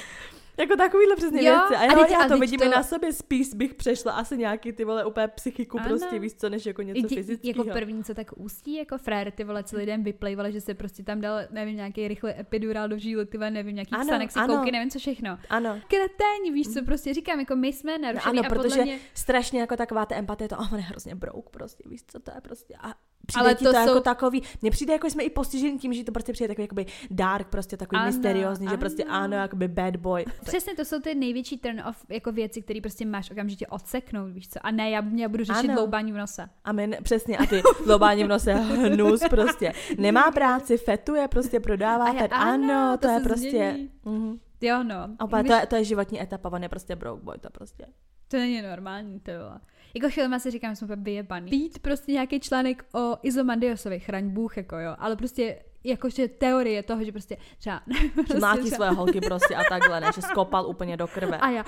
Jako takovýhle přesně Jo, věci. A, a jo, teď- já a to teď vidím to- i na sobě, spíš bych přešla asi nějaký ty vole úplně psychiku Ano. prostě, víš co, než jako něco fyzického. jako první, co tak ústí, jako frér, ty vole, celý den vyplejvala, že se prostě tam dal, nevím, nějaký rychlý epidural do žíly, ty vole, nevím, nějaký Ano, Xanaxy, ano. kouky, nevím co všechno. Ano. Kreténi, víš co, prostě říkám, jako my jsme No narušený ano, a podle protože mě... strašně jako taková ta empatie, to, oh, on je hrozně brouk prostě, víš co, to je prostě, a přijde Ale ti to to, jako jsou- takový, mně přijde, jako jsme i postiženi tím, že to prostě přijde takový jakoby dark, prostě takový Ano, mysteriózní, že ano. prostě ano, jakoby bad boy. <laughs> Přesně, to jsou ty největší turn off jako věci, které prostě máš okamžitě odseknout, víš co? A ne, já, já budu řešit Ano. dloubání v nose. A my, ne- přesně, a ty <laughs> lobání v nose, hnus prostě. Nemá práci, fetuje, prostě prodává A já- fet, ano, ano, to, to je prostě, mhm. Jo, no. A úplně My- to, je, to je životní etapa, on je prostě broke boy, to prostě. To není normální, to bylo. Jako chvíli si říkám, že jsme úplně vyjebaný. Být prostě nějaký článek o Izomandiosovi, chraň Bůh, jako jo, ale prostě jakože teorie toho, že prostě třeba... <laughs> Že prostě mlátí třeba- svoje holky prostě a takhle, ne, že skopal úplně do krve. A já,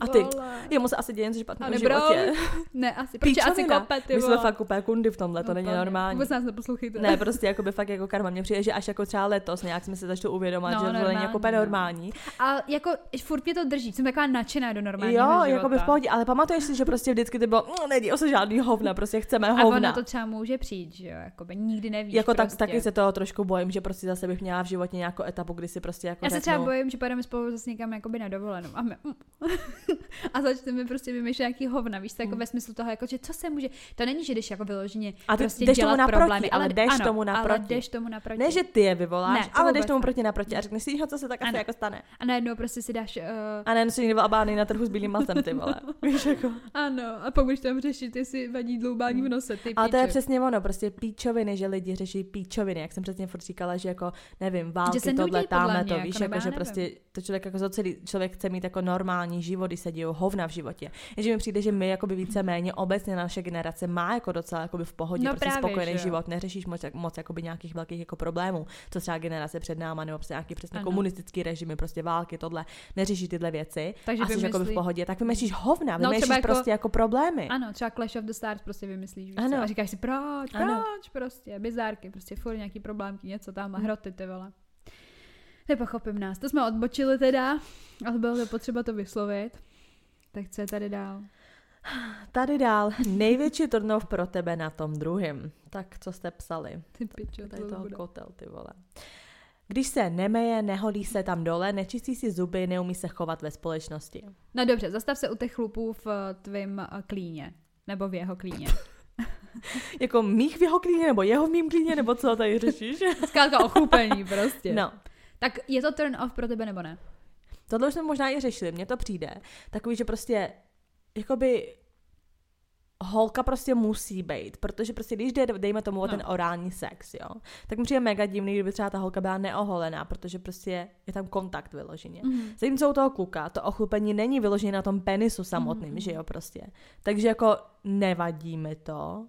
A ty, jemu se asi děje něco špatného v životě. Ne, asi, protože asi kope, ty My jsme fakt úplně kundy v tomhle, to není Úplně. normální. Vůbec nás neposlouchejte. Ne, <laughs> prostě jako by fakt jako karma. Mně přijde, že až jako třeba letos nějak jsme se začali uvědomovat, No, že to není jako úplně no. normální. A jako furt mě to drží, jsem taková nadšená do normálního Jo, života. jako by v pohodě, ale pamatuješ si, že prostě vždycky ty bylo, "Mm, nedějí se žádný hovna, prostě chceme A ono hovna. to třeba může přijít, že jo, jako by nikdy nevíš jako tak, prostě. taky se toho trošku bojím, že prostě zase bych měla v životě nějakou etapu, kdy si prostě jako Já se třeba bojím, že pojedeme spolu zase někam jakoby na dovolenou a, my, <laughs> a začneme prostě vymýšlet nějaký hovna, víš, jako ve smyslu toho, jako, že co se může, to není, že jdeš jako vyloženě Hmm. A ty prostě jdeš tomu dělat naproti, problémy, ale jdeš ano, tomu ale naproti. jdeš tomu naproti. ne, že ty je vyvoláš, Ne, ale jdeš tomu proti naproti a řekneš si, "Jo, co se tak asi Ano. jako stane. A najednou prostě si dáš, uh, A ne, si někdo abány na trhu s bílým masem, ty vole. <laughs> Víš, jako. ano, a pak budeš tam řešit, jestli vadí dloubání v nose, ty Ale to je přesně ono, prostě píčoviny, že lidi řeší píčoviny, jak jsem přesně furt říkala, že jako, nevím, války, tohle, tamhle to, víš, jako, nebo jako, že prostě to člověk jako celý, člověk chce mít jako normální život, kdy se dějou hovna v životě. Jenže mi přijde, že my jakoby víceméně obecně naše generace má jako docela jakoby v pohodě, No prostě právě, spokojený že život, neřešíš moc, moc jakoby nějakých velkých jako problémů, co třeba generace před náma, nebo prostě nějaký přesně Ano. komunistický režimy, prostě války, tohle, neřešíš tyhle věci Takže a jsi jakoby v vymyslí- pohodě, tak vymýšlíš hovna, No, třeba jako- prostě jako problémy. Ano, třeba Clash of the Stars prostě vymyslíš, Ano. A říkáš si, proč, Ano. proč prostě, bizárky, prostě furt nějaký problémky, něco tam a Hm. hroty, ty vole. Nepochopím nás. To jsme odbočili teda, ale bylo to potřeba to vyslovit. Tak co je tady dál? Tady dál, největší turnov pro tebe na tom druhém. Tak co jste psali? Ty pičo, Tady to toho bude. kotel, ty vole. Když se nemeje, neholí se tam dole, nečistí si zuby, neumí se chovat ve společnosti. No dobře, zastav se u těch chlupů v eh, tvém eh, klíně. Nebo v jeho klíně. Jako mých v jeho klíně, nebo jeho v mým klíně, nebo co tady řešíš? Zkrátka ochlupení prostě. No, Tak je to turn off pro tebe nebo ne? tohle už jsme možná i řešili, mně to přijde. Takový, že prostě, jakoby, holka prostě musí být, protože prostě když jde, dejme tomu o No. ten orální sex, jo, tak mi přijde mega divný, kdyby třeba ta holka byla neoholená, protože prostě je tam kontakt vyloženě. Mhm. Zatímco u toho kluka to ochlupení není vyložené na tom penisu samotným, Mhm. že jo, prostě. Takže jako nevadí mi to.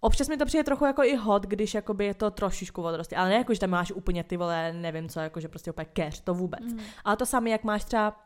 Občas mi to přijde trochu jako i hot, když jakoby je to trošičku odrostě, ale ne jako, že tam máš úplně ty vole, nevím co, jako že prostě úplně keř, to vůbec. Mhm. Ale to samé, jak máš třeba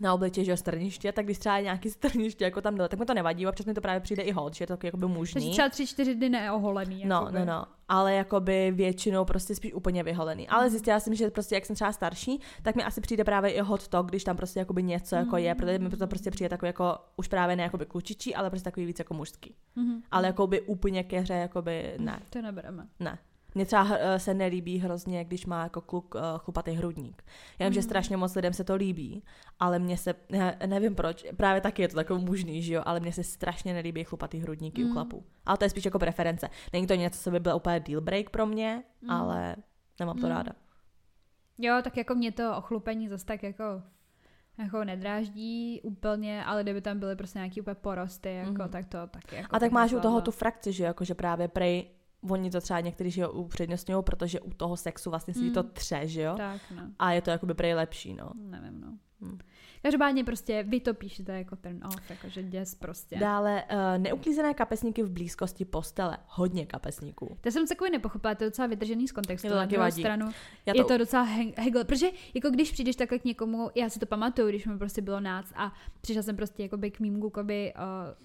na obličeji, že strniště, tak když třeba je nějaký strniště jako tam dole, tak mi to nevadí, občas mi to právě přijde i hot, že je to jakoby Takže mužný. třeba tři, čtyři dny neoholený. No, jakoby. no, no, ale jakoby většinou prostě spíš úplně vyholený. Ale zjistila jsem, že prostě jak jsem třeba starší, tak mi asi přijde právě i hot to, když tam prostě jakoby něco jako je, protože mi to prostě přijde takový jako, už právě ne jakoby klučičí, ale prostě takový víc jako mužský. Mhm. Ale jakoby úplně keře, jakoby ne, To nebereme. ne. Mně třeba uh, se nelíbí hrozně, když má jako kluk uh, chlupatý hrudník. Já vím, mm. že strašně moc lidem se to líbí, ale mně se, ne, nevím proč, právě taky je to takový mužný, že jo, ale mně se strašně nelíbí chlupatý hrudníky mm. u chlapů. Ale to je spíš jako preference. Není to něco, co by byl úplně deal break pro mě, mm. ale nemám to mm. ráda. Jo, tak jako mě to ochlupení zase tak jako jako nedráždí úplně, ale kdyby tam byly prostě nějaký úplně porosty, jako, mm-hmm. tak to taky. Jako a tak máš u toho tu frakci, že jako, že právě prej oni to třeba někteří že jo, upřednostňují, protože u toho sexu vlastně si mm. to tře, že jo? Tak, no. A je to jakoby prej lepší, no. Nevím, no. Hmm. Každopádně prostě vy to píšete jako turn off, jakože děs prostě. Dále uh, neuklízené kapesníky v blízkosti postele. Hodně kapesníků. To jsem takový nepochopila, to je docela vytržený z kontextu. Je to taky vadí. Stranu. Já to... Je to docela hegel, protože jako když přijdeš takhle k někomu, já si to pamatuju, když mi prostě bylo nác a přišla jsem prostě jako k mým klukovi, uh,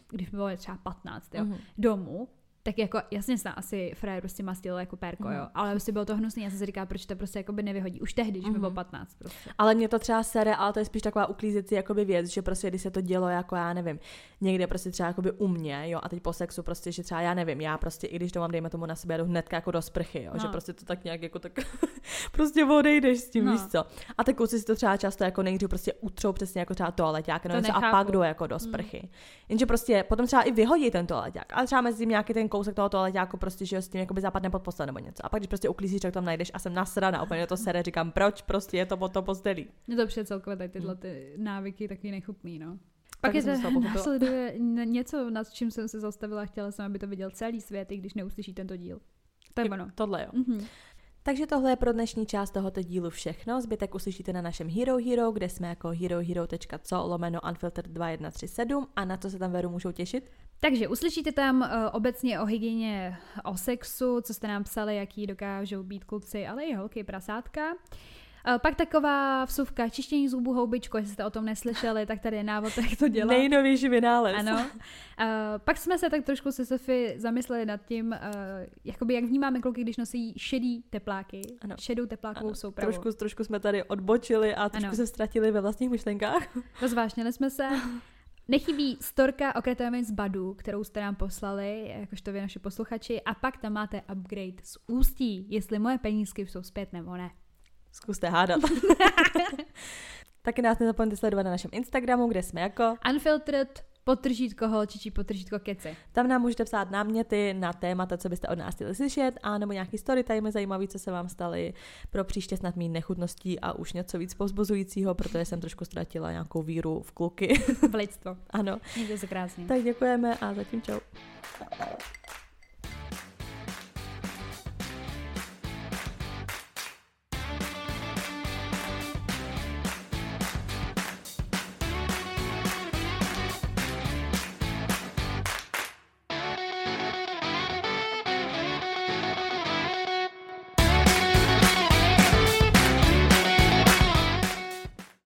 když mi bylo třeba 15, jo, mm-hmm. domů tak jako jasně se asi frajer prostě mastil jako perko, mm. jo, ale prostě bylo to hnusný, já jsem si říkala, proč to prostě jako by nevyhodí, už tehdy, když mm. mi bylo 15 mhm. prostě. Ale mě to třeba sere, ale to je spíš taková uklízecí jakoby věc, že prostě když se to dělo jako já nevím, někde prostě třeba jakoby u mě, jo, a teď po sexu prostě, že třeba já nevím, já prostě i když to mám, dejme tomu na sebe, jdu hnedka jako do sprchy, jo, no. že prostě to tak nějak jako tak <laughs> prostě odejdeš s tím, no. víš co. A tak kluci si to třeba často jako nejdřív prostě utrou přesně jako třeba toaleťák, no, a pak jdou jako do sprchy. Mm. Jenže prostě potom třeba i vyhodí ten toaleťák, ale třeba mezi tím nějaký ten kousek toho toaleťáku jako prostě, že s tím jakoby zapadne pod postel nebo něco. A pak, když prostě uklízíš, tak tam najdeš a jsem nasrana, úplně to sere, říkám, proč prostě je to pod to postelí. Mně to přijde celkově tady tyhle ty návyky takový nechutný, no. Pak je to <laughs> následuje něco, nad čím jsem se zastavila, chtěla jsem, aby to viděl celý svět, i když neuslyší tento díl. To je ono. Tohle jo. Mm-hmm. Takže tohle je pro dnešní část tohoto dílu všechno. Zbytek uslyšíte na našem Hero Hero, kde jsme jako herohero.co lomeno unfiltered 2137 a na to se tam veru můžou těšit. Takže uslyšíte tam uh, obecně o hygieně, o sexu, co jste nám psali, jaký dokážou být kluci, ale i holky, prasátka. Uh, pak taková vsuvka, čištění zubů houbičko, jestli jste o tom neslyšeli, tak tady je návod, jak to dělat. Nejnovější vynález. Ano. Uh, pak jsme se tak trošku se Sofy zamysleli nad tím, uh, jakoby jak vnímáme kluky, když nosí šedý tepláky, ano. šedou teplákovou ano. soupravu. Trošku, trošku jsme tady odbočili a trošku ano. se ztratili ve vlastních myšlenkách. <laughs> Rozvášnili jsme se. Nechybí storka o z Badu, kterou jste nám poslali, jakožto vy naši posluchači, a pak tam máte upgrade z ústí, jestli moje penízky jsou zpět nebo ne. Zkuste hádat. <laughs> Taky nás nezapomeňte sledovat na našem Instagramu, kde jsme jako Unfiltered potržítko holčičí, potržítko keci. Tam nám můžete psát náměty na témata, co byste od nás chtěli slyšet, a nebo nějaký story time zajímavý, co se vám staly pro příště snad mít nechutností a už něco víc povzbuzujícího, protože jsem trošku ztratila nějakou víru v kluky. V lidstvo. <laughs> ano. Mějte se krásně. Tak děkujeme a zatím čau.